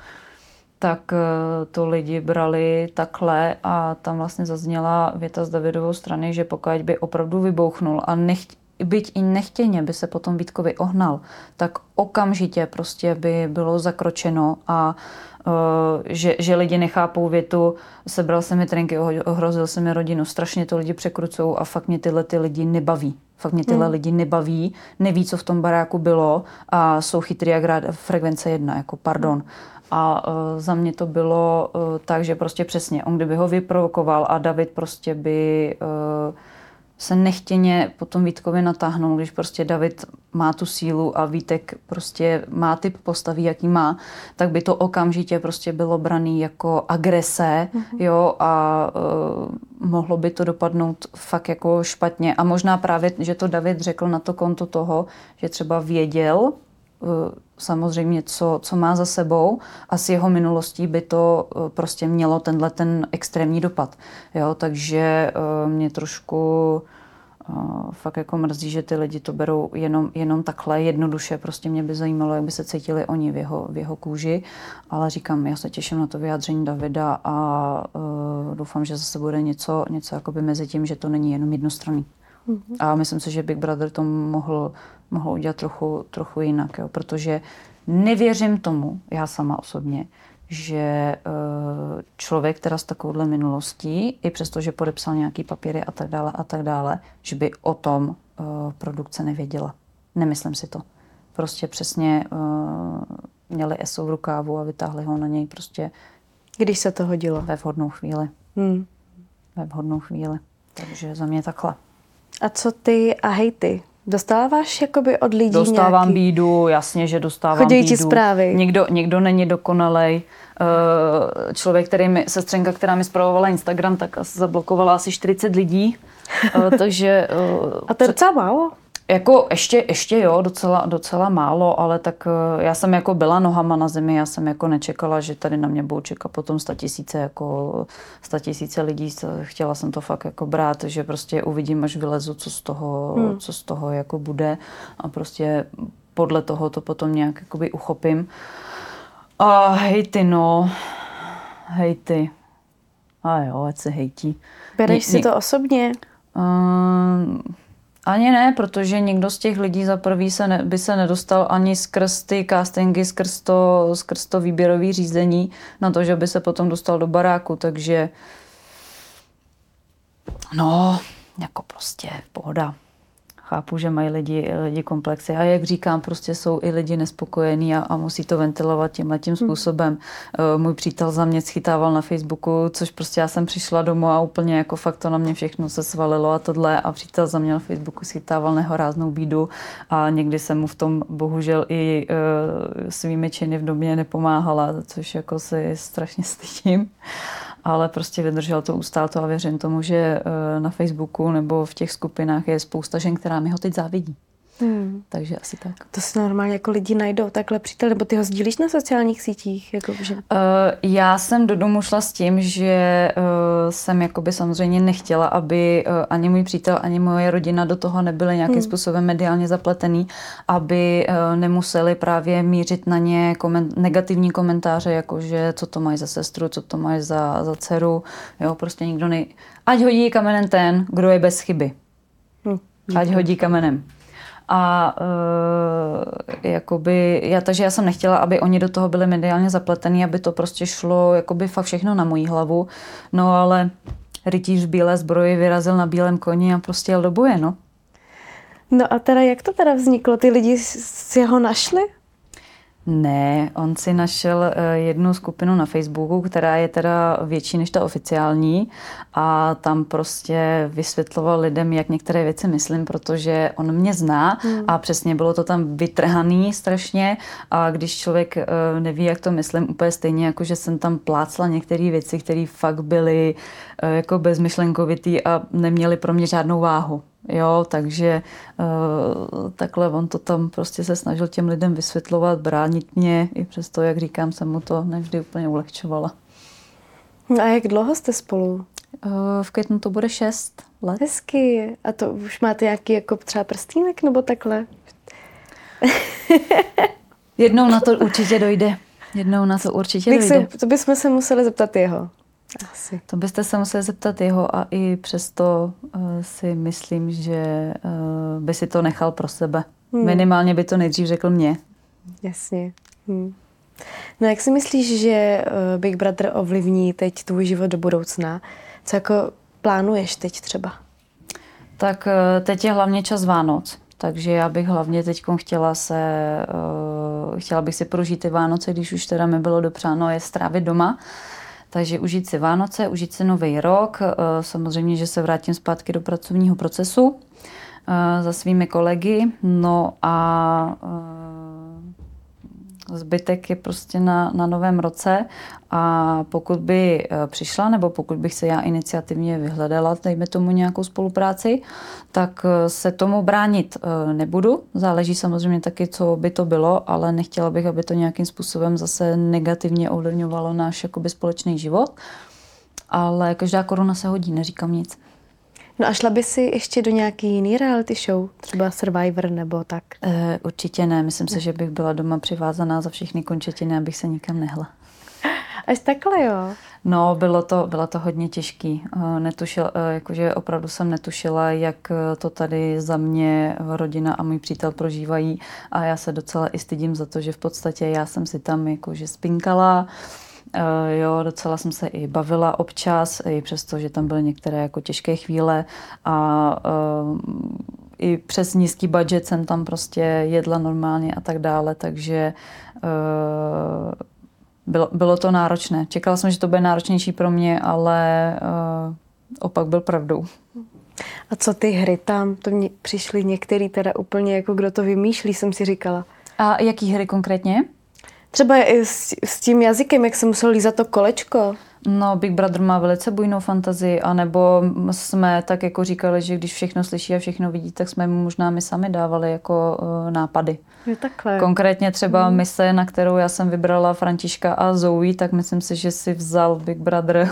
tak eh, to lidi brali takhle a tam vlastně zazněla věta z Davidovou strany, že pokud by opravdu vybouchnul a nechť, byť i nechtěně by se potom Vítkovi ohnal, tak okamžitě prostě by bylo zakročeno a uh, že, že lidi nechápou větu, sebral se mi trenky, ohrozil se mi rodinu, strašně to lidi překrucují a fakt mě tyhle ty lidi nebaví. Fakt mě tyhle hmm. lidi nebaví, neví, co v tom baráku bylo a jsou chytrý jak rád frekvence jedna, jako pardon. A uh, za mě to bylo uh, tak, že prostě přesně, on kdyby ho vyprovokoval a David prostě by uh, se nechtěně potom Vítkovi natáhnul, když prostě David má tu sílu a Vítek prostě má typ postavy, jaký má, tak by to okamžitě prostě bylo braný jako agrese, mm-hmm. jo, a uh, mohlo by to dopadnout fakt jako špatně. A možná právě, že to David řekl na to konto toho, že třeba věděl, samozřejmě, co, co má za sebou a s jeho minulostí by to uh, prostě mělo tenhle ten extrémní dopad. Jo, takže uh, mě trošku fakt jako mrzí, že ty lidi to berou jenom, jenom takhle jednoduše. Prostě mě by zajímalo, jak by se cítili oni v jeho, v jeho kůži. Ale říkám, já se těším na to vyjádření Davida a uh, doufám, že zase bude něco, něco jakoby mezi tím, že to není jenom jednostranný. Mm-hmm. A myslím si, že Big Brother to mohl, mohl udělat trochu, trochu jinak, jo, protože nevěřím tomu, já sama osobně, že eh, člověk, teda s takovouhle minulostí, i přesto, že podepsal nějaký papíry a tak dále a tak dále, že by o tom eh, produkce nevěděla. Nemyslím si to. Prostě přesně eh, měli ESO v rukávu a vytáhli ho na něj prostě. Když se to hodilo. Ve vhodnou chvíli. Hmm. Ve vhodnou chvíli. Takže za mě takhle. A co ty a hejty? Dostáváš jakoby od lidí Dostávám nějaký... bídu, jasně, že dostávám Chodí bídu. ti zprávy. Nikdo, nikdo není dokonalej. Eh, člověk, který mi, sestřenka, která mi zpravovala Instagram, tak zablokovala asi 40 lidí. Eh, takže... Eh, A to je docela málo. Jako ještě, ještě jo, docela, docela málo, ale tak eh, já jsem jako byla nohama na zemi, já jsem jako nečekala, že tady na mě budou čekat potom sta tisíce, jako sta tisíce lidí, chtěla jsem to fakt jako brát, že prostě uvidím, až vylezu, co z toho, hmm. co z toho jako bude a prostě podle toho to potom nějak jakoby uchopím. A hejty, no. Hejty. A jo, ať se hejtí. Bereš si to osobně? Uh, ani ne, protože nikdo z těch lidí za prvý se ne, by se nedostal ani skrz ty castingy, skrz to, skrz to výběrové řízení na to, že by se potom dostal do baráku, takže no, jako prostě pohoda chápu, že mají lidi, lidi komplexy a jak říkám, prostě jsou i lidi nespokojení a, a musí to ventilovat tímhle tím hmm. způsobem. Hmm. Můj přítel za mě schytával na Facebooku, což prostě já jsem přišla domů a úplně jako fakt to na mě všechno se svalilo a tohle a přítel za mě na Facebooku schytával nehoráznou bídu a někdy jsem mu v tom bohužel i uh, svými činy v domě nepomáhala, což jako si strašně stydím ale prostě vydržel to, ustál to a věřím tomu, že eh, na Facebooku nebo v těch skupinách je spousta žen, která mi ho teď závidí. Hmm. Takže asi tak. To se normálně jako lidi najdou takhle přítel, nebo ty ho sdílíš na sociálních sítích? Jako, že... uh, já jsem do domu šla s tím, že uh, jsem jakoby samozřejmě nechtěla, aby uh, ani můj přítel, ani moje rodina do toho nebyly nějakým hmm. způsobem mediálně zapletený, aby uh, nemuseli právě mířit na ně koment- negativní komentáře, jako že co to mají za sestru, co to mají za, za dceru. Jo, prostě nikdo nej... Ať hodí kamenem ten, kdo je bez chyby. Hmm. Ať hodí kamenem. A uh, jakoby, já, takže já jsem nechtěla, aby oni do toho byli mediálně zapletení, aby to prostě šlo jakoby fakt všechno na moji hlavu. No ale rytíř bílé zbroji vyrazil na bílém koni a prostě jel do boje, no. No a teda jak to teda vzniklo? Ty lidi si ho našli? Ne, on si našel eh, jednu skupinu na Facebooku, která je teda větší než ta oficiální a tam prostě vysvětloval lidem, jak některé věci myslím, protože on mě zná hmm. a přesně bylo to tam vytrhaný strašně a když člověk eh, neví, jak to myslím, úplně stejně jako, že jsem tam plácla některé věci, které fakt byly eh, jako bezmyšlenkovitý a neměly pro mě žádnou váhu. Jo, takže uh, takhle on to tam prostě se snažil těm lidem vysvětlovat, bránit mě, i přesto, jak říkám, jsem mu to nevždy úplně ulehčovala. A jak dlouho jste spolu? Uh, v květnu to bude šest let. Hezky. A to už máte nějaký jako třeba prstínek nebo takhle? Jednou na to určitě dojde. Jednou na to určitě Bych dojde. Se, to bychom se museli zeptat jeho. Asi. To byste se museli zeptat jeho a i přesto uh, si myslím, že uh, by si to nechal pro sebe. Hmm. Minimálně by to nejdřív řekl mně. Jasně. Hmm. No jak si myslíš, že uh, Big Brother ovlivní teď tvůj život do budoucna? Co jako plánuješ teď třeba? Tak uh, teď je hlavně čas Vánoc. Takže já bych hlavně teď chtěla se, chtěla bych si prožít ty Vánoce, když už teda mi bylo dopřáno je strávit doma. Takže užít si Vánoce, užít si Nový rok, eh, samozřejmě, že se vrátím zpátky do pracovního procesu eh, za svými kolegy, no a eh, zbytek je prostě na, na novém roce a pokud by eh, přišla, nebo pokud bych se já iniciativně vyhledala, dejme tomu nějakou spolupráci, tak eh, se tomu bránit eh, nebudu. Záleží samozřejmě taky, co by to bylo, ale nechtěla bych, aby to nějakým způsobem zase negativně ovlivňovalo náš jakoby společný život. Ale každá koruna se hodí, neříkám nic. No a šla by si ještě do nějaký jiný reality show? Třeba Survivor nebo tak? E, určitě ne. Myslím si, že bych byla doma přivázaná za všechny končetiny, abych se nikam nehla. Až takhle, jo? No, bylo to, bylo to hodně těžký. Eh, netušil, eh, jakože opravdu jsem netušila, jak to tady za mě rodina a můj přítel prožívají a já se docela i stydím za to, že v podstatě já jsem si tam jakože spinkala, Jo, docela jsem se i bavila občas, i přesto, že tam byly některé jako těžké chvíle a i přes nízký budget jsem tam prostě jedla normálně a tak dále, takže bylo, bylo to náročné. Čekala jsem, že to bude náročnější pro mě, ale uh, opak byl pravdou. A co ty hry tam? To mě přišly některý teda úplně jako kdo to vymýšlí, jsem si říkala. A jaký hry konkrétně? Třeba i s, s tím jazykem, jak jsem musel lízat to kolečko. No, Big Brother má velice bujnou fantazii, anebo jsme tak jako říkali, že když všechno slyší a všechno vidí, tak jsme mu možná my sami dávali jako uh, nápady. Je takhle. Konkrétně třeba hmm. mise, na kterou já jsem vybrala Františka a Zoe, tak myslím si, že si vzal Big Brother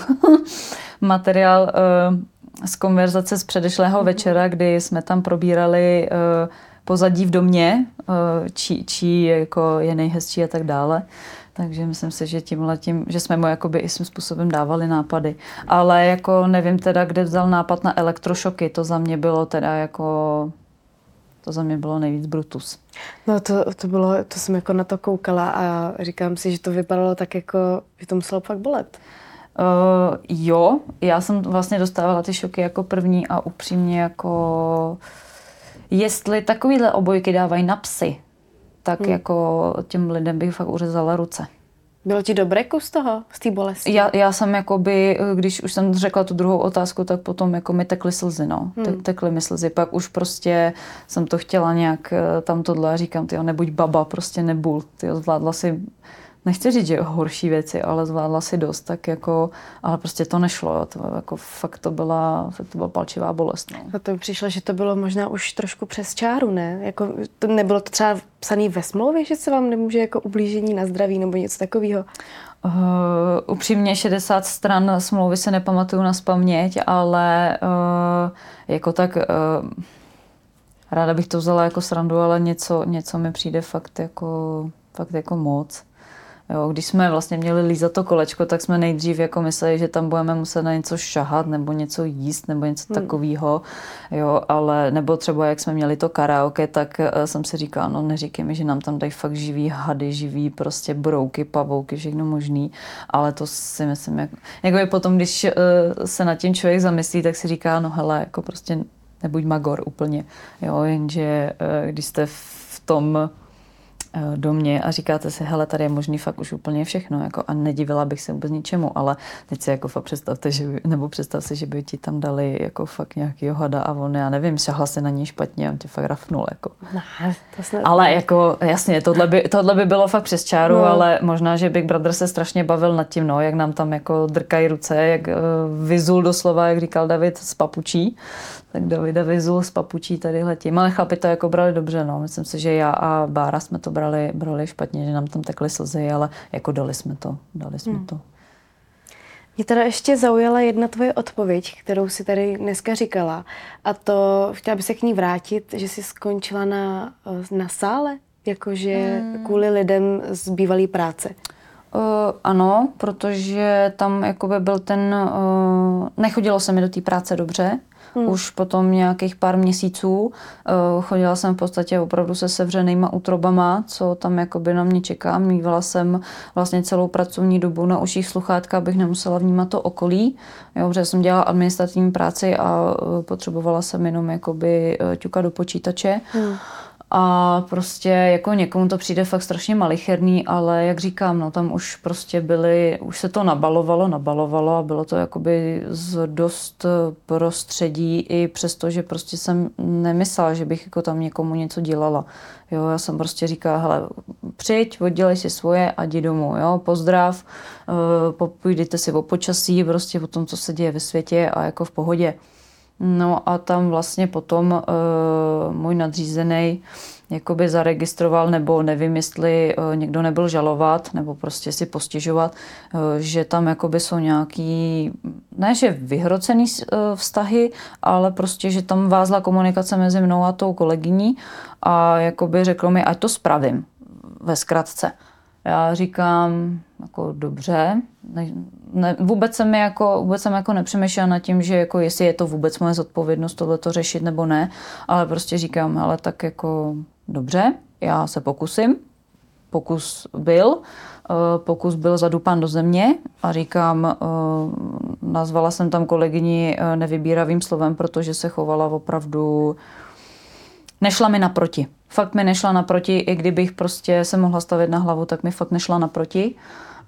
materiál uh, z konverzace z předešlého hmm. večera, kdy jsme tam probírali uh, pozadí v domě, čí, čí jako je nejhezčí a tak dále. Takže myslím si, že tímhle tím, že jsme mu jakoby i svým způsobem dávali nápady. Ale jako nevím teda, kde vzal nápad na elektrošoky, to za mě bylo teda jako to za mě bylo nejvíc Brutus. No to, to bylo, to jsem jako na to koukala a říkám si, že to vypadalo tak jako, že to muselo fakt bolet. Uh, jo, já jsem vlastně dostávala ty šoky jako první a upřímně jako jestli takovýhle obojky dávají na psy, tak hmm. jako těm lidem bych fakt uřezala ruce. Bylo ti dobré kus toho, z té bolesti? Já, já jsem jakoby, když už jsem řekla tu druhou otázku, tak potom jako mi tekly slzy, no. Hmm. Tekly mi slzy. Pak už prostě jsem to chtěla nějak eh, tam tohle a říkám, ty nebuď baba, prostě nebul. Ty zvládla si nechci říct, že horší věci, ale zvládla si dost, tak jako, ale prostě to nešlo, to jako fakt to byla, fakt to byla palčivá bolest. No. A to mi přišlo, že to bylo možná už trošku přes čáru, ne? Jako, to nebylo to třeba psané ve smlouvě, že se vám nemůže jako ublížení na zdraví nebo něco takového? Uh, upřímně 60 stran smlouvy se nepamatuju na spaměť, ale uh, jako tak uh, ráda bych to vzala jako srandu, ale něco, něco mi přijde fakt jako, fakt jako moc. Jo, když jsme vlastně měli lízat to kolečko, tak jsme nejdřív jako mysleli, že tam budeme muset na něco šahat nebo něco jíst nebo něco hmm. takového. Jo, ale nebo třeba jak jsme měli to karaoke, tak uh, jsem si říkala, no neříkej mi, že nám tam dají fakt živý hady, živý prostě brouky, pavouky, všechno možný. Ale to si myslím, jak, jako je potom, když uh, se nad tím člověk zamyslí, tak si říká, no hele, jako prostě nebuď magor úplně. Jo, jenže uh, když jste v tom Eh, do mě a říkáte si, hele, tady je možný fakt už úplně všechno, jako a nedivila bych se vůbec ničemu, ale teď si jako fakt představte, že by, nebo představ si, že by ti tam dali jako fakt nějaký hada a on, já nevím, šahla se na něj špatně a on tě fakt rafnul, jako. Ne, to snad... Ale jako, jasně, tohle by, tohle by bylo fakt přes čáru, no. ale možná, že Big Brother se strašně bavil nad tím, no, jak nám tam jako drkají ruce, jak uh, vyzul doslova, jak říkal David, z papučí, tak Davida vyzul z papučí tady letím. Ale chlapi to jako brali dobře, no. Myslím si, že já a Bára jsme to brali, brali špatně, že nám tam tekly slzy, ale jako dali jsme to, dali jsme hmm. to. Mě teda ještě zaujala jedna tvoje odpověď, kterou si tady dneska říkala. A to, chtěla by se k ní vrátit, že jsi skončila na, na sále, jakože hmm. kvůli lidem z bývalé práce. Uh, ano, protože tam jakoby byl ten, uh, nechodilo se mi do té práce dobře, Hmm. Už potom nějakých pár měsíců uh, chodila jsem v podstatě opravdu se sevřenýma útrobama, co tam jakoby na mě čeká. Mývala jsem vlastně celou pracovní dobu na uších sluchátka, abych nemusela vnímat to okolí. Jo, protože jsem dělala administrativní práci a uh, potřebovala jsem jenom jakoby uh, ťukat do počítače. Hmm. A prostě jako někomu to přijde fakt strašně malicherný, ale jak říkám, no tam už prostě byly, už se to nabalovalo, nabalovalo a bylo to jakoby z dost prostředí i přesto, že prostě jsem nemyslela, že bych jako tam někomu něco dělala. Jo, já jsem prostě říkala, hele, přijď, oddělej si svoje a jdi domů, jo, pozdrav, uh, půjdete si o počasí, prostě o tom, co se děje ve světě a jako v pohodě. No a tam vlastně potom uh, můj nadřízený jakoby zaregistroval, nebo nevím, jestli uh, někdo nebyl žalovat, nebo prostě si postižovat, uh, že tam jakoby jsou nějaký, ne že vyhrocený uh, vztahy, ale prostě, že tam vázla komunikace mezi mnou a tou kolegyní a jakoby řekl mi, ať to spravím ve zkratce. Já říkám, jako dobře, ne, ne, vůbec jsem jako, vůbec jsem jako nepřemýšlela nad tím, že jako jestli je to vůbec moje zodpovědnost tohle to řešit nebo ne, ale prostě říkám, ale tak jako dobře, já se pokusím. Pokus byl, eh, pokus byl zadupan do země a říkám, eh, nazvala jsem tam kolegyni eh, nevybíravým slovem, protože se chovala opravdu nešla mi naproti. Fakt mi nešla naproti, i kdybych prostě se mohla stavit na hlavu, tak mi fakt nešla naproti.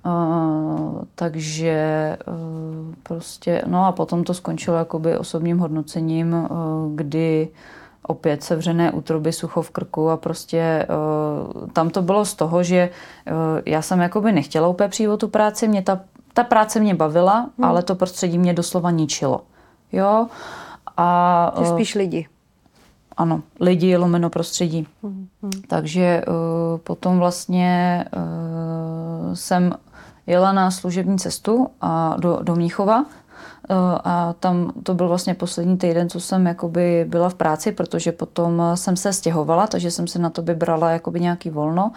Uh, takže uh, prostě, no a potom to skončilo jakoby osobním hodnocením, uh, kdy opět sevřené útroby, sucho v krku a prostě uh, tam to bylo z toho, že uh, já jsem jakoby nechtěla úplně přijít o tu práci, mě ta, ta práce mě bavila, hmm. ale to prostředí mě doslova ničilo. Jo? A, uh, spíš lidi ano, lidi, lomeno prostředí. Mm, mm. Takže uh, potom vlastně uh, jsem jela na služební cestu a do, do Mníchova a tam to byl vlastně poslední týden, co jsem jakoby byla v práci, protože potom jsem se stěhovala, takže jsem si na to vybrala jakoby nějaký volno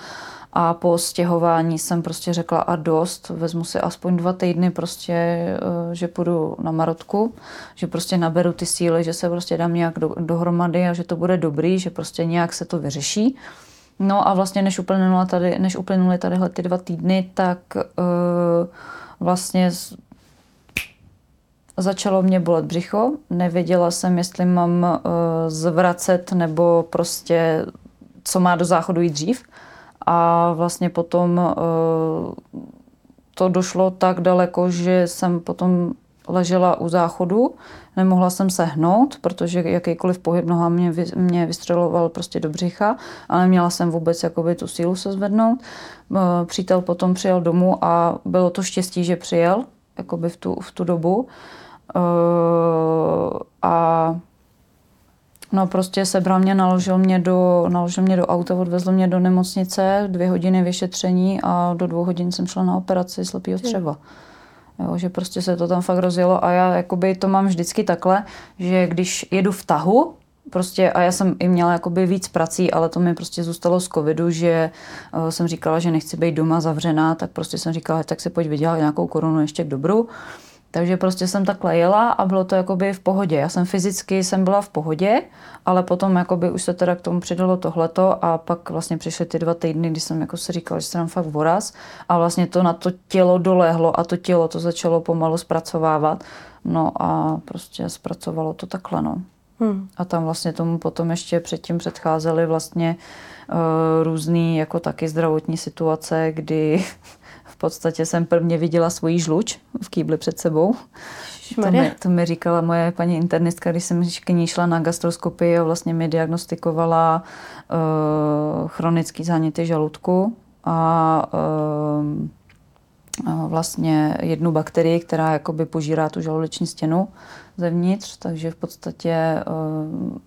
a po stěhování jsem prostě řekla a dost, vezmu si aspoň dva týdny prostě, eh, že půjdu na Marotku, že prostě naberu ty síly, že se prostě dám nějak do, dohromady a že to bude dobrý, že prostě nějak se to vyřeší. No a vlastně než uplynuly tady, než uplynuly tadyhle ty dva týdny, tak uh, vlastně začalo mě bolet břicho. Nevěděla jsem, jestli mám uh, zvracet nebo prostě co má do záchodu jít dřív. A vlastně potom uh, to došlo tak daleko, že jsem potom ležela u záchodu, nemohla jsem se hnout, protože jakýkoliv pohyb noha mě, mě vystřeloval prostě do břicha, ale měla jsem vůbec jakoby tu sílu se zvednout. Eh, přítel potom přijel domů a bylo to štěstí, že přijel jakoby v tu, v tu dobu. Eh, a No prostě sebral mě, naložil mě do, naložil mě do auta, odvezl mě do nemocnice, dvě hodiny vyšetření a do dvou hodin jsem šla na operaci slepého střeva. Jo, že prostě se to tam fakt rozjelo a já jakoby to mám vždycky takhle, že když jedu v tahu, prostě a já jsem i měla jakoby víc prací, ale to mi prostě zůstalo z covidu, že uh, jsem říkala, že nechci být doma zavřená, tak prostě jsem říkala, tak si pojď vydělat nějakou korunu ještě k dobru. Takže prostě jsem takhle jela a bylo to jakoby v pohodě. Já jsem fyzicky jsem byla v pohodě, ale potom jakoby už se teda k tomu přidalo tohleto a pak vlastně přišly ty dva týdny, kdy jsem jako si říkala, že jsem fakt voraz a vlastně to na to tělo dolehlo a to tělo to začalo pomalu zpracovávat. No a prostě zpracovalo to takhle, no. Hmm. A tam vlastně tomu potom ještě předtím předcházely vlastně uh, různý jako taky zdravotní situace, kdy podstatě jsem prvně viděla svoji žluč v kýbli před sebou. To mi, to mi říkala moje paní internistka, když jsem k ní šla na gastroskopii a vlastně mi diagnostikovala uh, chronický záněty žaludku a uh, vlastně jednu bakterii, která jakoby požírá tu žaludeční stěnu zevnitř, takže v podstatě uh,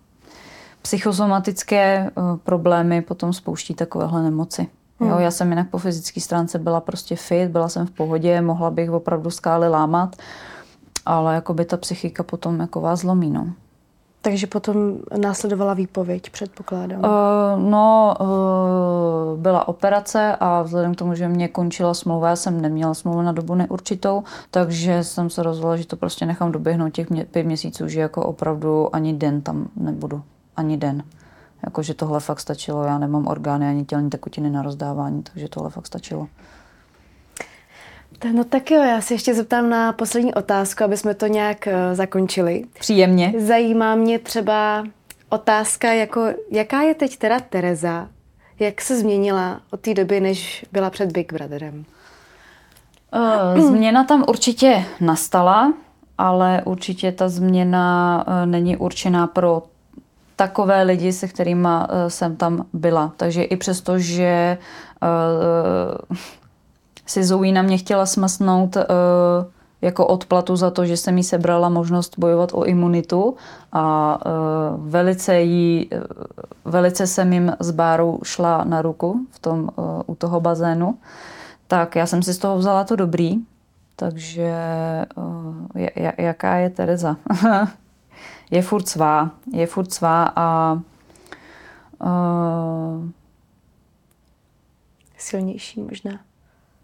psychosomatické uh, problémy potom spouští takovéhle nemoci. Hmm. Jo, já jsem jinak po fyzické stránce byla prostě fit, byla jsem v pohodě, mohla bych opravdu skály lámat, ale jako by ta psychika potom jako vás zlomí, no. Takže potom následovala výpověď, předpokládám. Uh, no, uh, byla operace a vzhledem k tomu, že mě končila smlouva, já jsem neměla smlouvu na dobu neurčitou, takže jsem se rozhodla, že to prostě nechám doběhnout těch mě, pět měsíců, že jako opravdu ani den tam nebudu. Ani den. Jakože tohle fakt stačilo. Já nemám orgány ani tělní tekutiny na rozdávání, takže tohle fakt stačilo. No tak jo, já se ještě zeptám na poslední otázku, aby jsme to nějak uh, zakončili. Příjemně. Zajímá mě třeba otázka, jako, jaká je teď teda Tereza? Jak se změnila od té doby, než byla před Big Brotherem? Uh, změna tam určitě nastala, ale určitě ta změna uh, není určená pro takové lidi, se kterými eh, jsem tam byla. Takže i přesto, že uh, si Zoe na mě chtěla smasnout uh, jako odplatu za to, že jsem jí sebrala možnost bojovat o imunitu a uh, velice, jí, velice jsem jim s Bárou šla na ruku v tom, uh, u toho bazénu, tak já jsem si z toho vzala to dobrý, takže uh, jaká je Tereza? je furt svá. Je furt svá a uh, silnější možná.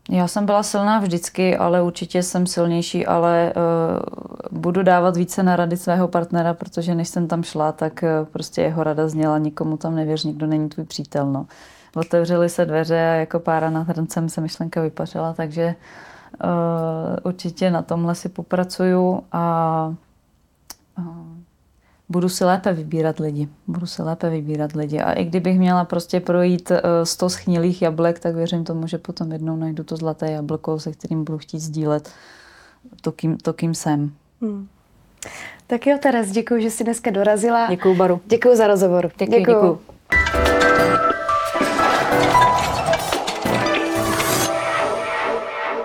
Já jsem byla silná vždycky, ale určitě jsem silnější, ale uh, budu dávat více na rady svého partnera, protože než jsem tam šla, tak uh, prostě jeho rada zněla, nikomu tam nevěř, nikdo není tvůj přítel. No. Otevřely se dveře a jako pára nad hrncem se myšlenka vypařila, takže uh, určitě na tomhle si popracuju a budu si lépe vybírat lidi. Budu si lépe vybírat lidi. A i kdybych měla prostě projít 100 eh, schnilých jablek, tak věřím tomu, že potom jednou najdu to zlaté jablko, se kterým budu chtít sdílet to, kým, to, kým jsem. Hmm. Tak jo, Teres, děkuji, že jsi dneska dorazila. Děkuji, Baru. Děkuji za rozhovor. Děkuji. děkuji. děkuji.